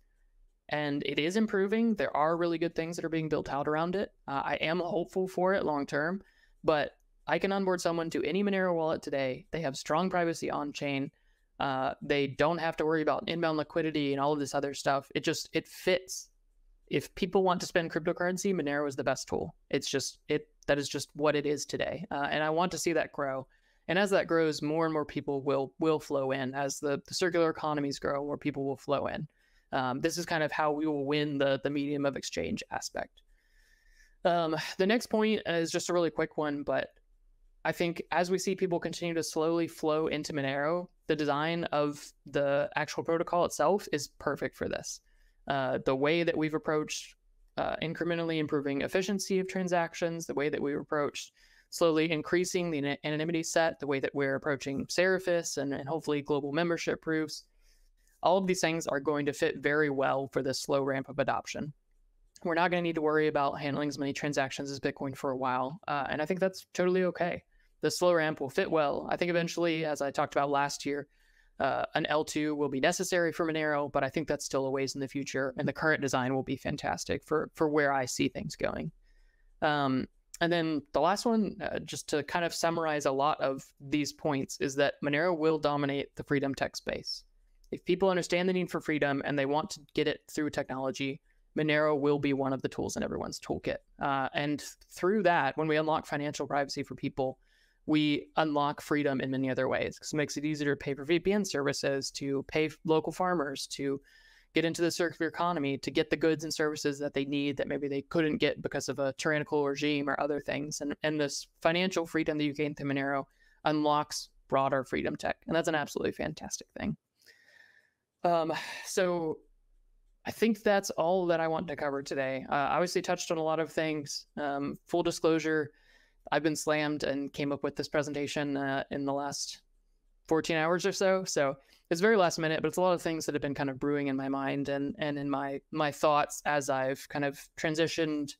And it is improving. There are really good things that are being built out around it. Uh, I am hopeful for it long term, but I can onboard someone to any Monero wallet today. They have strong privacy on chain. Uh, they don't have to worry about inbound liquidity and all of this other stuff. It just it fits. If people want to spend cryptocurrency, Monero is the best tool. It's just it that is just what it is today, uh, and I want to see that grow. And as that grows, more and more people will will flow in. As the, the circular economies grow, more people will flow in. Um, this is kind of how we will win the the medium of exchange aspect. Um, the next point is just a really quick one, but I think as we see people continue to slowly flow into Monero, the design of the actual protocol itself is perfect for this. Uh, the way that we've approached uh, incrementally improving efficiency of transactions, the way that we've approached slowly increasing the anonymity set, the way that we're approaching Seraphis and, and hopefully global membership proofs, all of these things are going to fit very well for this slow ramp of adoption. We're not going to need to worry about handling as many transactions as Bitcoin for a while. Uh, and I think that's totally okay. The slow ramp will fit well. I think eventually, as I talked about last year, uh, an L2 will be necessary for Monero, but I think that's still a ways in the future. And the current design will be fantastic for, for where I see things going. Um, and then the last one, uh, just to kind of summarize a lot of these points, is that Monero will dominate the freedom tech space. If people understand the need for freedom and they want to get it through technology, Monero will be one of the tools in everyone's toolkit. Uh, and through that, when we unlock financial privacy for people, we unlock freedom in many other ways because it makes it easier to pay for VPN services, to pay local farmers, to get into the circular economy, to get the goods and services that they need that maybe they couldn't get because of a tyrannical regime or other things. And, and this financial freedom that you gain through Monero unlocks broader freedom tech. And that's an absolutely fantastic thing. Um, so I think that's all that I want to cover today. Uh, obviously, touched on a lot of things. Um, full disclosure, I've been slammed and came up with this presentation uh, in the last 14 hours or so. So it's very last minute, but it's a lot of things that have been kind of brewing in my mind and and in my my thoughts as I've kind of transitioned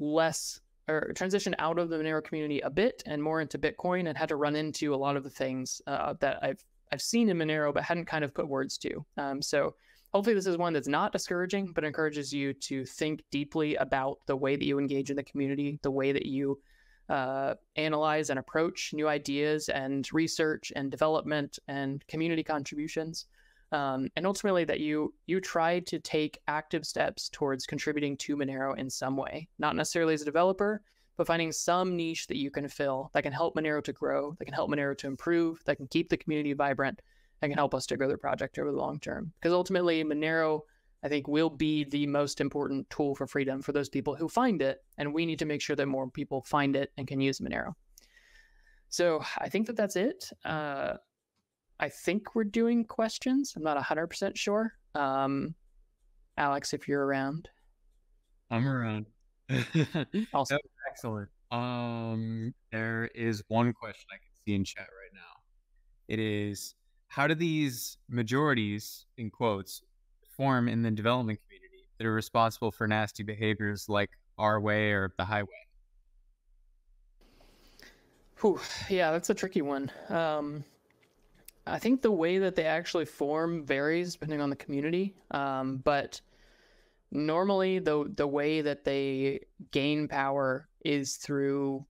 less or transitioned out of the Monero community a bit and more into Bitcoin and had to run into a lot of the things uh, that I've I've seen in Monero, but hadn't kind of put words to. Um, so hopefully this is one that's not discouraging, but encourages you to think deeply about the way that you engage in the community, the way that you uh, analyze and approach new ideas and research and development and community contributions. Um, and ultimately that you you try to take active steps towards contributing to Monero in some way, not necessarily as a developer, but finding some niche that you can fill that can help Monero to grow, that can help Monero to improve, that can keep the community vibrant, and can help us to grow the project over the long term. Because ultimately, Monero, I think, will be the most important tool for freedom for those people who find it, and we need to make sure that more people find it and can use Monero. So I think that that's it. Uh, I think we're doing questions. I'm not 100% sure. Um, Alex, if you're around. I'm around. awesome. Excellent. Um, there is one question I can see in chat right now. It is how do these majorities, in quotes, form in the development community that are responsible for nasty behaviors like our way or the highway? Whew, yeah, that's a tricky one. Um, I think the way that they actually form varies depending on the community, um, but normally the the way that they gain power is through,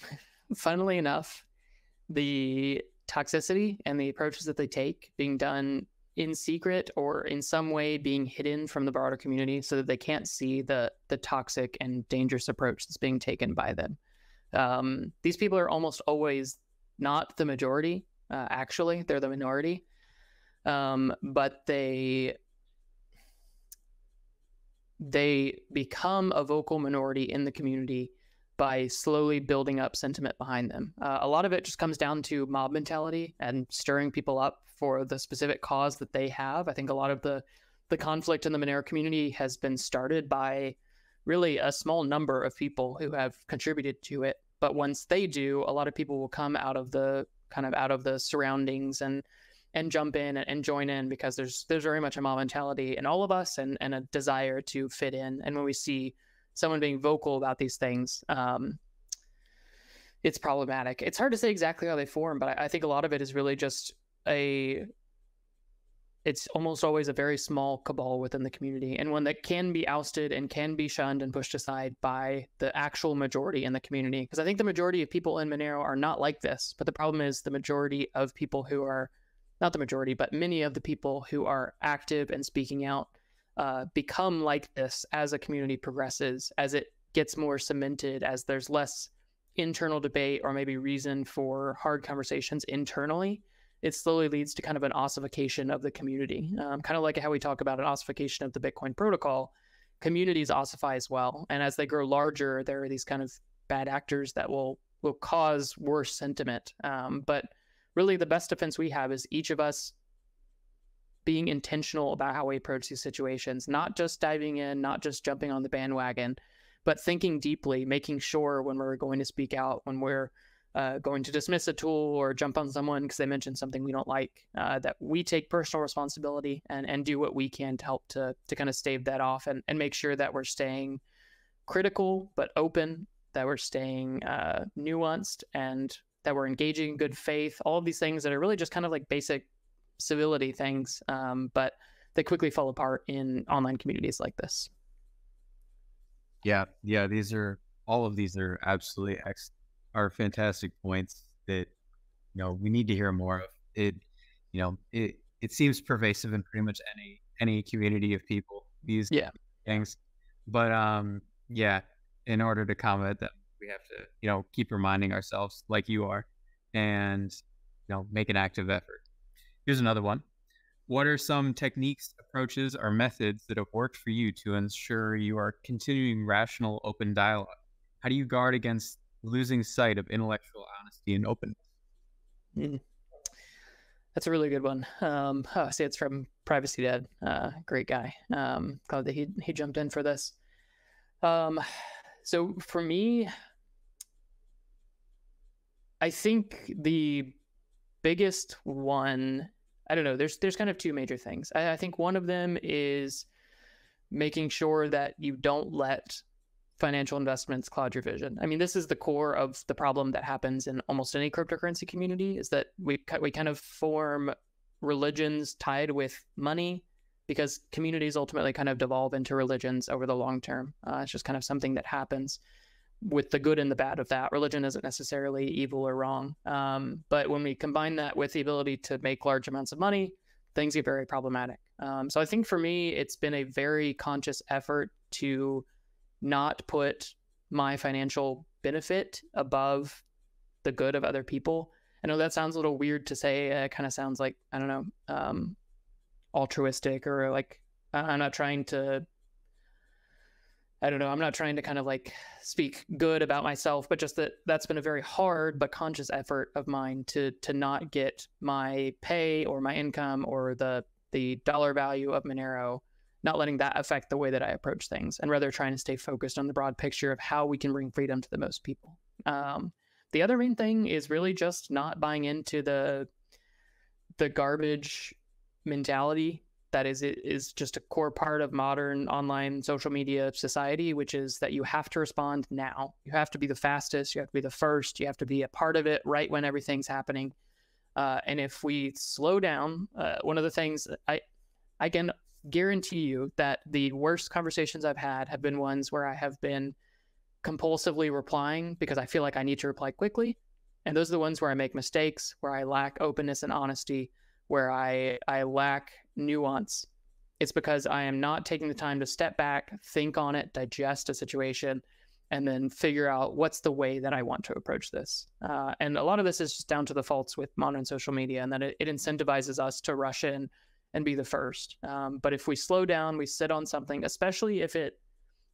funnily enough, the toxicity and the approaches that they take being done in secret or in some way being hidden from the broader community so that they can't see the the toxic and dangerous approach that's being taken by them. Um, these people are almost always not the majority. Uh, actually, they're the minority, um, but they they become a vocal minority in the community by slowly building up sentiment behind them. Uh, a lot of it just comes down to mob mentality and stirring people up for the specific cause that they have. I think a lot of the the conflict in the Monero community has been started by really a small number of people who have contributed to it. But once they do, a lot of people will come out of the kind of out of the surroundings and and jump in and, join in because there's there's very much a mob mentality in all of us and and a desire to fit in. And when we see someone being vocal about these things, um, it's problematic. It's hard to say exactly how they form, but I, I think a lot of it is really just a it's almost always a very small cabal within the community and one that can be ousted and can be shunned and pushed aside by the actual majority in the community because i think the majority of people in monero are not like this but the problem is the majority of people who are not the majority but many of the people who are active and speaking out uh, become like this as a community progresses as it gets more cemented as there's less internal debate or maybe reason for hard conversations internally it slowly leads to kind of an ossification of the community. Um, kind of like how we talk about an ossification of the Bitcoin protocol, communities ossify as well. And as they grow larger, there are these kind of bad actors that will will cause worse sentiment. Um, but really, the best defense we have is each of us being intentional about how we approach these situations, not just diving in, not just jumping on the bandwagon, but thinking deeply, making sure when we're going to speak out, when we're uh, going to dismiss a tool or jump on someone because they mentioned something we don't like, uh, that we take personal responsibility and, and do what we can to help to, to kind of stave that off and, and make sure that we're staying critical but open, that we're staying uh, nuanced, and that we're engaging in good faith. All of these things that are really just kind of like basic civility things, um, but they quickly fall apart in online communities like this. Yeah, yeah, these are all of these are absolutely ex- are fantastic points that you know we need to hear more of. It you know it it seems pervasive in pretty much any any community of people these yeah things, but um yeah, in order to combat them, we have to you know keep reminding ourselves like you are, and you know make an active effort. Here's another one. What are some techniques, approaches, or methods that have worked for you to ensure you are continuing rational, open dialogue? How do you guard against losing sight of intellectual honesty and openness. Mm. That's a really good one. Um, oh, I see it's from Privacy Dad. Uh, great guy. Um, glad that he he jumped in for this. Um, so for me, I think the biggest one. I don't know. There's there's kind of two major things. I, I think one of them is making sure that you don't let financial investments cloud your vision. I mean, this is the core of the problem that happens in almost any cryptocurrency community is that we we kind of form religions tied with money because communities ultimately kind of devolve into religions over the long term. Uh, it's just kind of something that happens with the good and the bad of that. Religion isn't necessarily evil or wrong, um, but when we combine that with the ability to make large amounts of money, things get very problematic. Um, so I think for me, it's been a very conscious effort to not put my financial benefit above the good of other people. I know that sounds a little weird to say. It kind of sounds like, I don't know, um, altruistic or like, I'm not trying to, I don't know, I'm not trying to kind of like speak good about myself, but just that that's been a very hard but conscious effort of mine to to not get my pay or my income or the the dollar value of Monero not letting that affect the way that I approach things, and rather trying to stay focused on the broad picture of how we can bring freedom to the most people. Um, the other main thing is really just not buying into the the garbage mentality that is is just a core part of modern online social media society which is that you have to respond now. You have to be the fastest. You have to be the first. You have to be a part of it right when everything's happening. Uh, and if we slow down uh, one of the things i i can guarantee you that the worst conversations i've had have been ones where i have been compulsively replying because i feel like i need to reply quickly. And those are the ones where i make mistakes where i lack openness and honesty where I I lack nuance. It's because I am not taking the time to step back, think on it, digest a situation, and then figure out what's the way that I want to approach this. Uh, and a lot of this is just down to the faults with modern social media, and that it, it incentivizes us to rush in and be the first. Um, but if we slow down, we sit on something, especially if it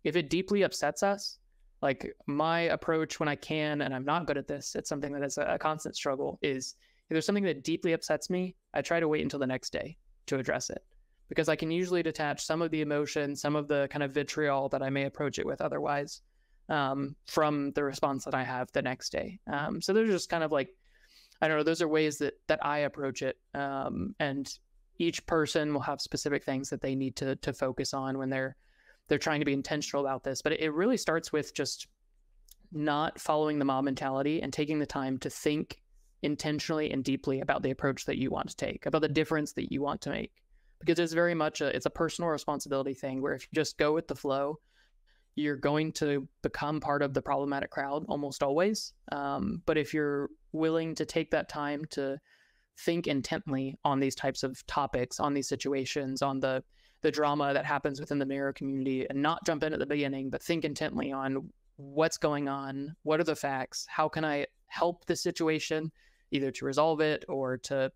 if it deeply upsets us. Like my approach when I can, and I'm not good at this. It's something that is a, a constant struggle. Is there's something that deeply upsets me, I try to wait until the next day to address it because I can usually detach some of the emotion, some of the kind of vitriol that I may approach it with otherwise um, from the response that I have the next day. Um, so there's just kind of like, I don't know, those are ways that that I approach it. Um, and each person will have specific things that they need to to focus on when they're they're trying to be intentional about this. But it really starts with just not following the mob mentality and taking the time to think intentionally and deeply about the approach that you want to take, about the difference that you want to make. Because it's very much a it's a personal responsibility thing where if you just go with the flow, you're going to become part of the problematic crowd almost always. Um, but if you're willing to take that time to think intently on these types of topics, on these situations, on the the drama that happens within the mirror community, and not jump in at the beginning, but think intently on what's going on, what are the facts, how can I help the situation, either to resolve it or to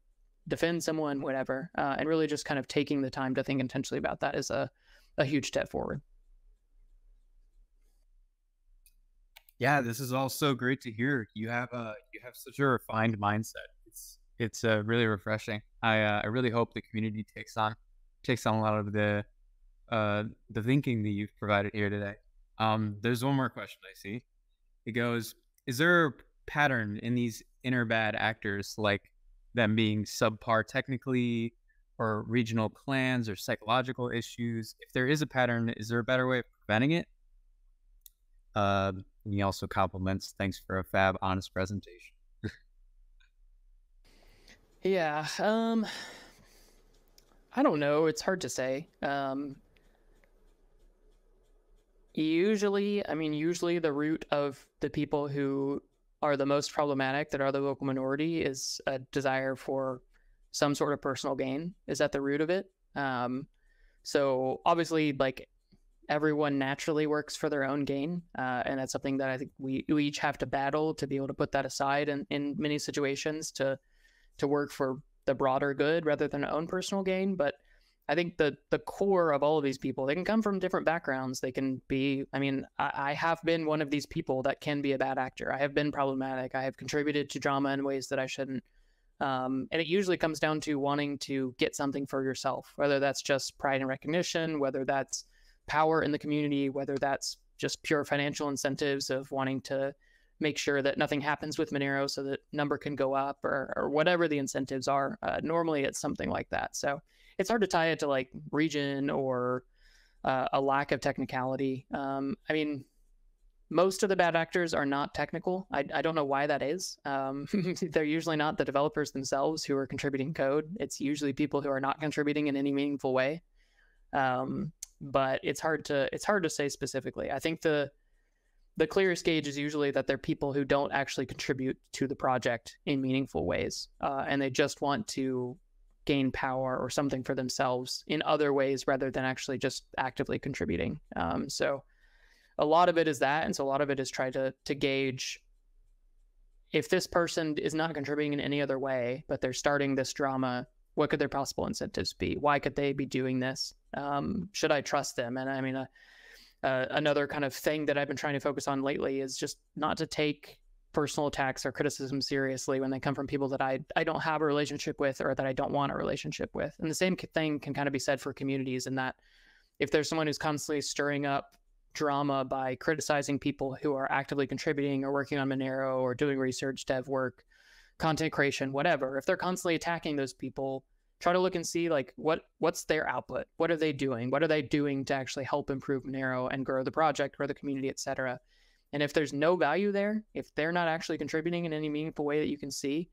defend someone, whatever. Uh, and really just kind of taking the time to think intentionally about that is a, a huge step forward. Yeah, this is all so great to hear. You have a you have such a refined mindset. It's it's uh, really refreshing. I uh, I really hope the community takes on takes on a lot of the uh, the thinking that you've provided here today. Um, there's one more question I see. It goes: Is there pattern in these inner bad actors, like them being subpar technically, or regional clans, or psychological issues? If there is a pattern, is there a better way of preventing it? Uh, he also compliments. Thanks for a fab, honest presentation. yeah. Um. I don't know. It's hard to say. Um, usually, I mean, usually the root of the people who are the most problematic that are the vocal minority is a desire for some sort of personal gain is at the root of it. Um, so obviously like everyone naturally works for their own gain uh, and that's something that i think we, we each have to battle to be able to put that aside in, in many situations to to work for the broader good rather than own personal gain. But I think the the core of all of these people, they can come from different backgrounds. They can be, I mean, I, I, have been one of these people that can be a bad actor. I have been problematic. I have contributed to drama in ways that I shouldn't. Um, and it usually comes down to wanting to get something for yourself, whether that's just pride and recognition, whether that's power in the community, whether that's just pure financial incentives of wanting to make sure that nothing happens with Monero so that number can go up or, or whatever the incentives are. Uh, normally it's something like that. So it's hard to tie it to like region or uh, a lack of technicality. Um, I mean, most of the bad actors are not technical. I, I don't know why that is. Um, they're usually not the developers themselves who are contributing code. It's usually people who are not contributing in any meaningful way. Um, but it's hard to it's hard to say specifically. I think the the clearest gauge is usually that they're people who don't actually contribute to the project in meaningful ways, uh, and they just want to gain power or something for themselves in other ways rather than actually just actively contributing. Um, so a lot of it is that, and so a lot of it is try to to gauge if this person is not contributing in any other way, but they're starting this drama. What could their possible incentives be? Why could they be doing this? Um, should I trust them? And I mean, uh, uh, another kind of thing that I've been trying to focus on lately is just not to take personal attacks or criticism seriously when they come from people that I, I don't have a relationship with or that I don't want a relationship with. And the same thing can kind of be said for communities in that if there's someone who's constantly stirring up drama by criticizing people who are actively contributing or working on Monero or doing research dev work, content creation, whatever, if they're constantly attacking those people, try to look and see like what what's their output? What are they doing? What are they doing to actually help improve monero and grow the project grow the community etc and if there's no value there if they're not actually contributing in any meaningful way that you can see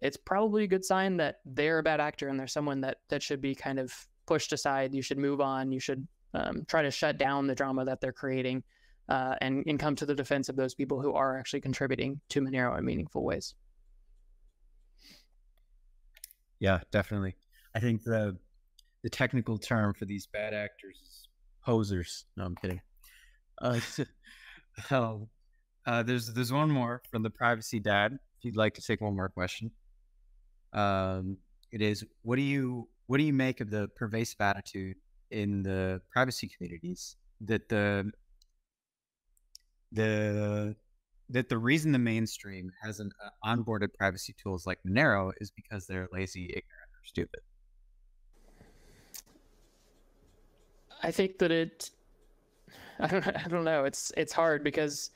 it's probably a good sign that they're a bad actor and they're someone that that should be kind of pushed aside you should move on you should um, try to shut down the drama that they're creating uh, and, and come to the defense of those people who are actually contributing to monero in meaningful ways yeah, definitely. I think the the technical term for these bad actors is posers. No, I'm kidding. Uh, oh, uh, there's there's one more from the privacy dad. If you'd like to take one more question, um, it is what do you what do you make of the pervasive attitude in the privacy communities that the the that the reason the mainstream hasn't uh, onboarded privacy tools like Monero is because they're lazy, ignorant, or stupid. I think that it. I don't. I don't know. It's it's hard because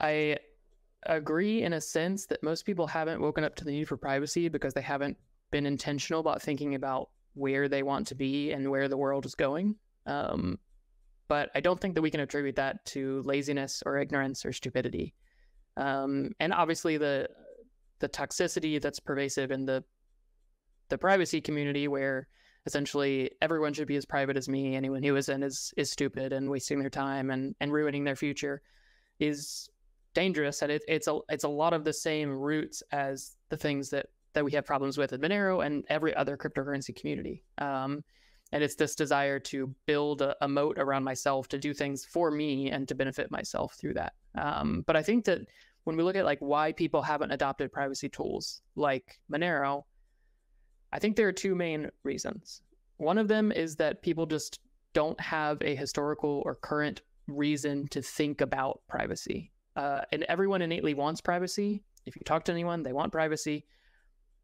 I agree in a sense that most people haven't woken up to the need for privacy because they haven't been intentional about thinking about where they want to be and where the world is going. Um, but I don't think that we can attribute that to laziness or ignorance or stupidity. Um, and obviously, the the toxicity that's pervasive in the the privacy community, where essentially everyone should be as private as me. Anyone who isn't is is stupid and wasting their time and and ruining their future, is dangerous. And it, it's a it's a lot of the same roots as the things that that we have problems with at Monero and every other cryptocurrency community. Um, and it's this desire to build a, a, moat around myself to do things for me and to benefit myself through that um, but i think that when we look at like why people haven't adopted privacy tools like monero i think there are two main reasons. One of them is that people just don't have a historical or current reason to think about privacy. Uh, and everyone innately wants privacy. If you talk to anyone they want privacy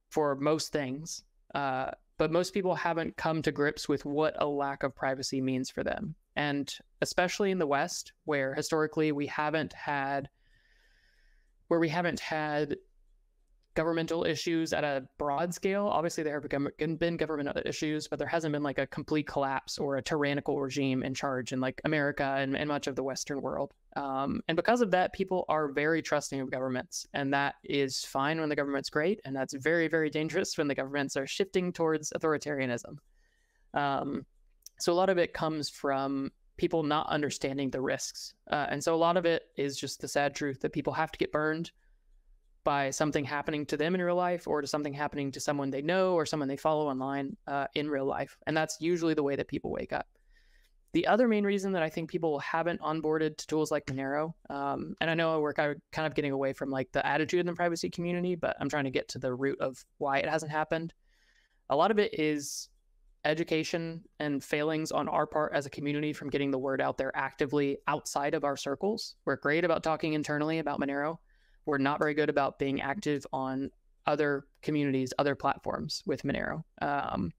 for most things. Uh, but most people haven't come to grips with what a lack of privacy means for them. And especially in the West, where historically we haven't had where we haven't had governmental issues at a broad scale. Obviously, there have been government issues, but there hasn't been like a complete collapse or a tyrannical regime in charge in like America and, and much of the Western world. Um, and because of that, people are very trusting of governments. And that is fine when the government's great. And that's very, very dangerous when the governments are shifting towards authoritarianism. Um, so a lot of it comes from people not understanding the risks. Uh, and so a lot of it is just the sad truth that people have to get burned by something happening to them in real life or to something happening to someone they know or someone they follow online uh, in real life. And that's usually the way that people wake up. The other main reason that I think people haven't onboarded to tools like Monero, um, and I know we're kind of getting away from like the attitude in the privacy community, but I'm trying to get to the root of why it hasn't happened. A lot of it is education and failings on our part as a community from getting the word out there actively outside of our circles. We're great about talking internally about Monero, we're not very good about being active on other communities, other platforms with Monero. Um,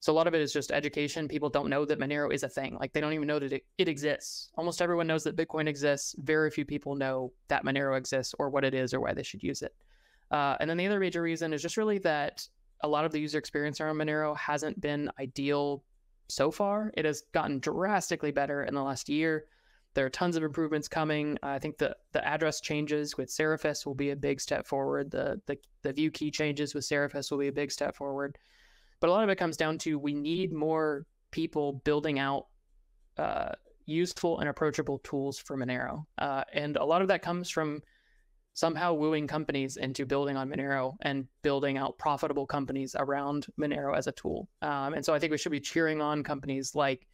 so a lot of it is just education. People don't know that Monero is a thing. Like they don't even know that it, it exists. Almost everyone knows that Bitcoin exists. Very few people know that Monero exists or what it is or why they should use it. Uh, and then the other major reason is just really that a lot of the user experience around Monero hasn't been ideal so far. It has gotten drastically better in the last year. There are tons of improvements coming. I think the the address changes with Seraphis will be a big step forward. The the the view key changes with Seraphis will be a big step forward. But a lot of it comes down to we need more people building out uh, useful and approachable tools for Monero, uh, and a lot of that comes from somehow wooing companies into building on Monero and building out profitable companies around Monero as a tool. Um, and so I think we should be cheering on companies like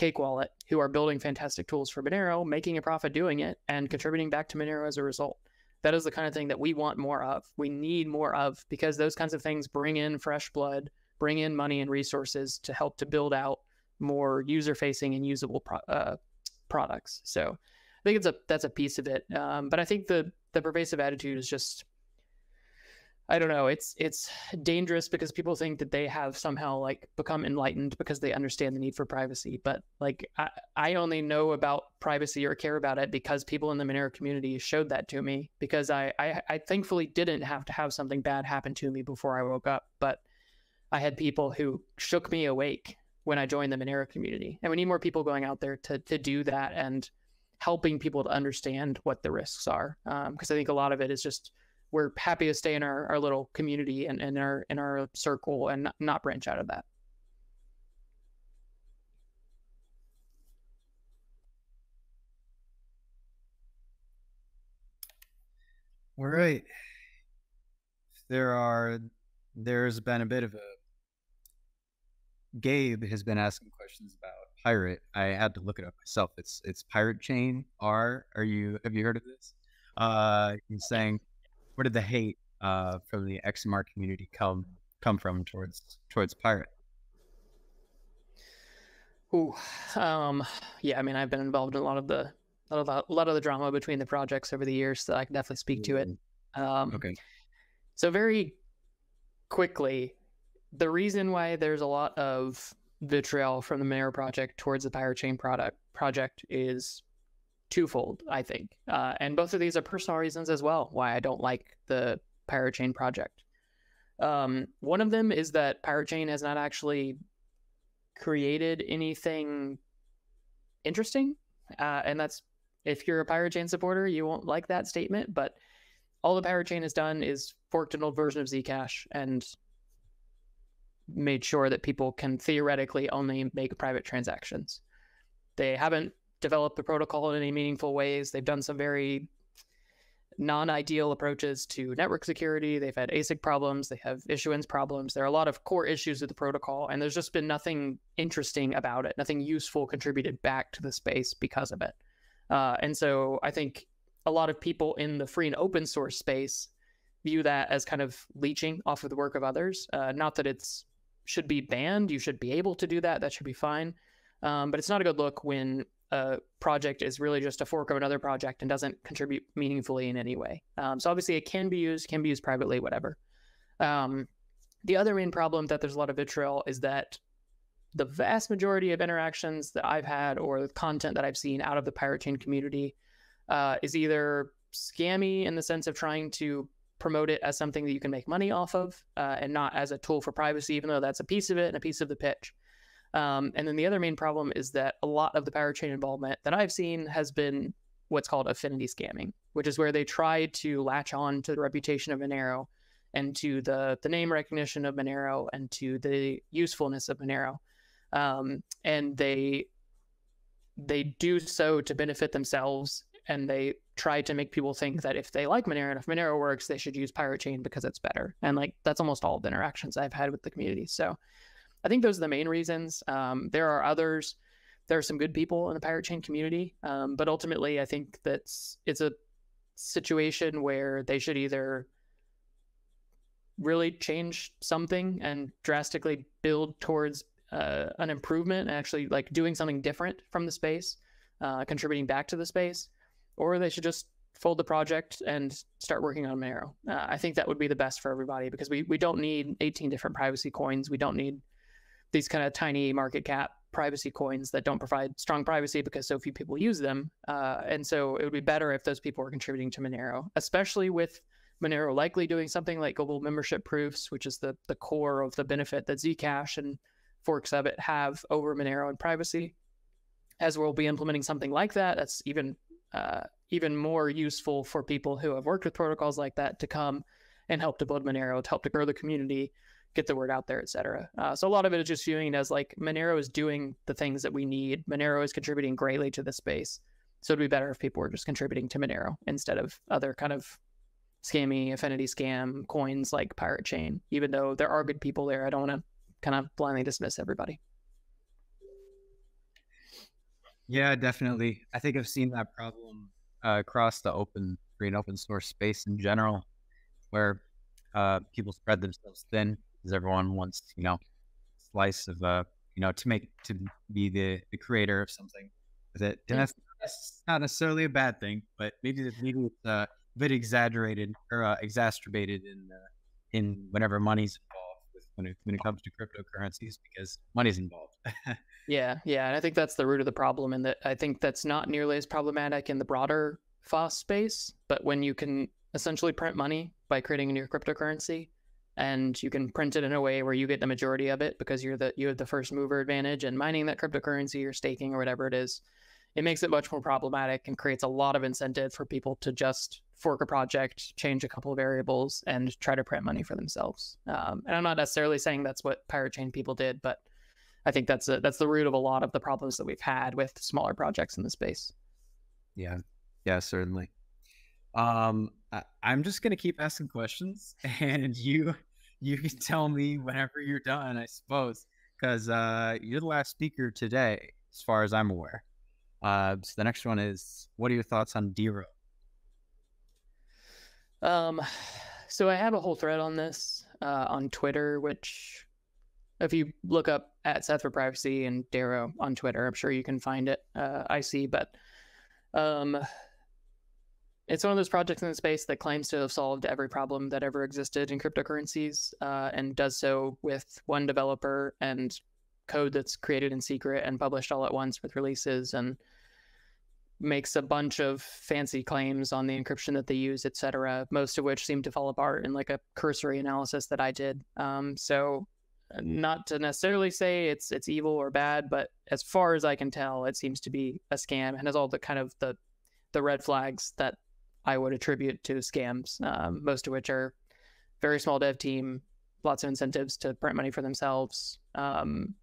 Cake Wallet, who are building fantastic tools for Monero, making a profit doing it, and contributing back to Monero as a result. That is the kind of thing that we want more of. We need more of because those kinds of things bring in fresh blood, bring in money and resources to help to build out more user-facing and usable pro- uh, products. So I think it's a that's a piece of it. Um, but I think the the pervasive attitude is just I don't know. It's it's dangerous because people think that they have somehow like become enlightened because they understand the need for privacy. But like I, I only know about privacy or care about it because people in the Monero community showed that to me. Because I, I I thankfully didn't have to have something bad happen to me before I woke up. But I had people who shook me awake when I joined the Monero community. And we need more people going out there to to do that and helping people to understand what the risks are. Because um, I think a lot of it is just we're happy to stay in our, our little community and in our in our circle and not, branch out of that. All right. There are there's been a bit of a Gabe has been asking questions about pirate. I had to look it up myself. It's it's pirate chain R. Are you have you heard of this? Uh he's saying where did the hate uh, from the XMR community come come from towards towards Pirate? Ooh, um, yeah. I mean, I've been involved in a lot of the a lot of the, a lot of the drama between the projects over the years, so I can definitely speak to it. Um, okay. So very quickly, the reason why there's a lot of vitriol from the Monero project towards the Pirate Chain product project is twofold, I think. Uh, and both of these are personal reasons as well why I don't like the Pirate Chain project. Um, one of them is that Pirate Chain has not actually created anything interesting. Uh, and that's if you're a Pirate Chain supporter, you won't like that statement. But all the Pirate Chain has done is forked an old version of Zcash and made sure that people can theoretically only make private transactions. They haven't developed the protocol in any meaningful ways. They've done some very non-ideal approaches to network security. They've had ASIC problems. They have issuance problems. There are a lot of core issues with the protocol, and there's just been nothing interesting about it. Nothing useful contributed back to the space because of it. Uh, and so I think a lot of people in the free and open source space view that as kind of leeching off of the work of others. Uh, not that it's should be banned. You should be able to do that. That should be fine. Um, but it's not a good look when a project is really just a fork of another project and doesn't contribute meaningfully in any way. Um, so obviously it can be used, can be used privately, whatever. Um, the other main problem that there's a lot of vitriol is that the vast majority of interactions that I've had or the content that I've seen out of the pirate chain community uh, is either scammy in the sense of trying to promote it as something that you can make money off of uh, and not as a tool for privacy, even though that's a piece of it and a piece of the pitch. Um, and then the other main problem is that a lot of the Pirate Chain involvement that I've seen has been what's called affinity scamming, which is where they try to latch on to the reputation of Monero and to the the name recognition of Monero and to the usefulness of Monero. Um, and they they do so to benefit themselves and they try to make people think that if they like Monero and if Monero works, they should use Pirate Chain because it's better. And like that's almost all the interactions I've had with the community. So I think those are the main reasons. Um, there are others. There are some good people in the pirate chain community, um, but ultimately, I think that's it's a situation where they should either really change something and drastically build towards uh, an improvement actually like doing something different from the space, uh, contributing back to the space, or they should just fold the project and start working on Monero. Uh, I think that would be the best for everybody because we, we don't need 18 different privacy coins. We don't need these kind of tiny market cap privacy coins that don't provide strong privacy because so few people use them. Uh, and so it would be better if those people were contributing to Monero, especially with Monero likely doing something like global membership proofs, which is the, the core of the benefit that Zcash and forks of it have over Monero and privacy. As we'll be implementing something like that, that's even uh, even more useful for people who have worked with protocols like that to come and help to build Monero, to help to grow the community, get the word out there, etc. Uh, so a lot of it is just viewing it as like Monero is doing the things that we need. Monero is contributing greatly to the space. So it'd be better if people were just contributing to Monero instead of other kind of scammy affinity scam coins like Pirate Chain. Even though there are good people there, I don't want to kind of blindly dismiss everybody. Yeah, definitely. I think I've seen that problem uh, across the open free and open source space in general, where uh, people spread themselves thin because everyone wants you know slice of uh you know to make to be the the creator of something with it. And that's, that's not necessarily a bad thing, but maybe maybe it's uh, a bit exaggerated or uh, exacerbated in the in whenever money's involved with when it, when it comes to cryptocurrencies because money's involved. yeah, yeah, and I think that's the root of the problem, and that I think that's not nearly as problematic in the broader FOSS space. But when you can essentially print money by creating a new cryptocurrency, and you can print it in a way where you get the majority of it because you're the you have the first mover advantage and mining that cryptocurrency or staking or whatever it is it makes it much more problematic and creates a lot of incentive for people to just fork a project, change a couple of variables, and try to print money for themselves. Um, and I'm not necessarily saying that's what Pirate Chain people did, but I think that's a, that's the root of a lot of the problems that we've had with smaller projects in the space. Yeah, yeah, certainly. Um, I, I'm just gonna keep asking questions, and you you can tell me whenever you're done, I suppose, because uh, you're the last speaker today, as far as I'm aware. Uh, so the next one is, what are your thoughts on Dero? Um, so I have a whole thread on this uh, on Twitter, which if you look up at Seth for Privacy and Dero on Twitter, I'm sure you can find it. Uh, I see, but um, it's one of those projects in the space that claims to have solved every problem that ever existed in cryptocurrencies, uh, and does so with one developer and code that's created in secret and published all at once with releases and makes a bunch of fancy claims on the encryption that they use, etc. Most of which seem to fall apart in like a cursory analysis that I did. Um, so, not to necessarily say it's it's evil or bad, but as far as I can tell, it seems to be a scam and has all the kind of the the red flags that I would attribute to scams. Um, most of which are very small dev team, lots of incentives to print money for themselves, um,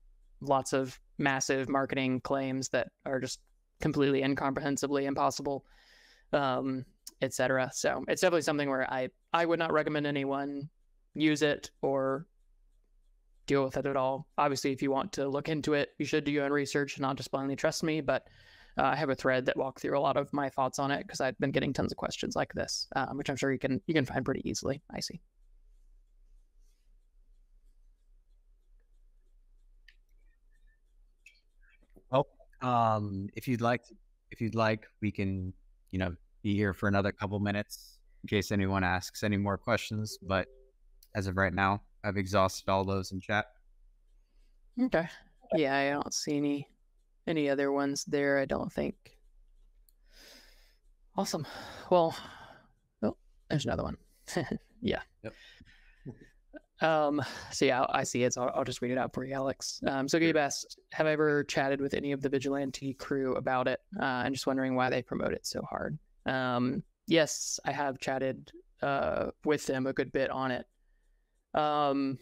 lots of massive marketing claims that are just completely incomprehensibly impossible, um, etc. So it's definitely something where I I would not recommend anyone use it or deal with it at all. Obviously, if you want to look into it, you should do your own research and not just blindly trust me. But uh, I have a thread that walked through a lot of my thoughts on it because I've been getting tons of questions like this, um, which I'm sure you can you can find pretty easily. I see. Um, if you'd like, if you'd like, we can, you know, be here for another couple minutes in case anyone asks any more questions. But as of right now, I've exhausted all those in chat. Okay. Yeah, I don't see any any other ones there. I don't think. Awesome. Well, oh, there's another one. yeah. Yep. Um, so yeah, I see it. So I'll, I'll, just read it out for you, Alex. Um, so Gabe asked, have I ever chatted with any of the vigilante crew about it? Uh, I'm just wondering why they promote it so hard. Um, yes, I have chatted uh, with them a good bit on it. Um,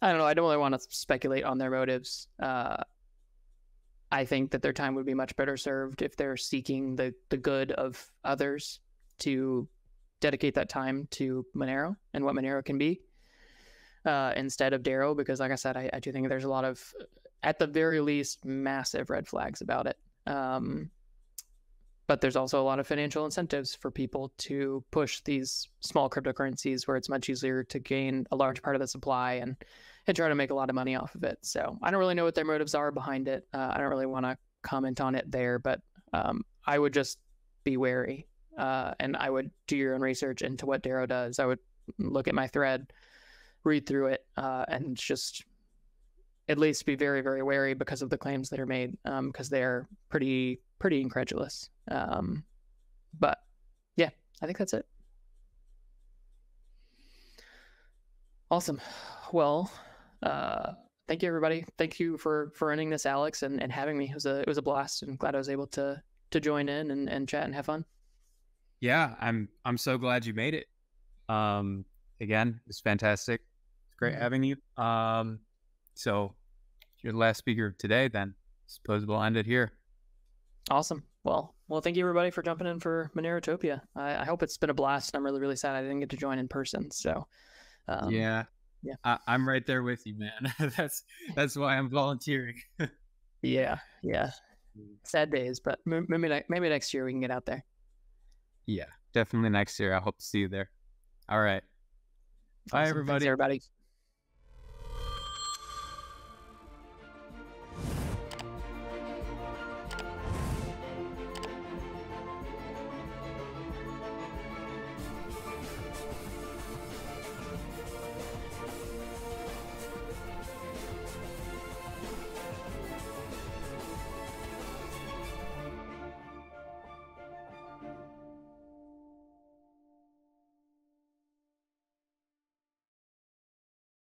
I don't know. I don't really want to speculate on their motives. Uh, I think that their time would be much better served if they're seeking the the good of others to dedicate that time to Monero and what Monero can be uh, instead of Dero, because like I said, I, I, do think there's a lot of, at the very least, massive red flags about it. Um, but there's also a lot of financial incentives for people to push these small cryptocurrencies where it's much easier to gain a large part of the supply and and try to make a lot of money off of it. So I don't really know what their motives are behind it. Uh, I don't really want to comment on it there, but um, I would just be wary uh, and I would do your own research into what Dero does. I would look at my thread, read through it, uh, and just at least be very, very wary because of the claims that are made, because um, they're pretty, pretty incredulous. Um, but yeah, I think that's it. Awesome. Well, uh, thank you everybody. Thank you for for running this, Alex, and, and having me. It was a it was a blast, and glad I was able to to join in and, and chat and have fun. Yeah, I'm I'm so glad you made it. Um, again, it's fantastic. It's great mm-hmm. having you. Um, so you're the last speaker of today. Then suppose we'll end it here. Awesome. Well, well, thank you everybody for jumping in for Monerotopia. I, I hope it's been a blast. I'm really, really sad I didn't get to join in person. So, um, yeah, yeah, I, am right there with you, man. that's that's why I'm volunteering. yeah, yeah. Sad days, but maybe maybe next year we can get out there. Yeah, definitely next year. I hope to see you there. All right. Bye, everybody. Thanks, everybody.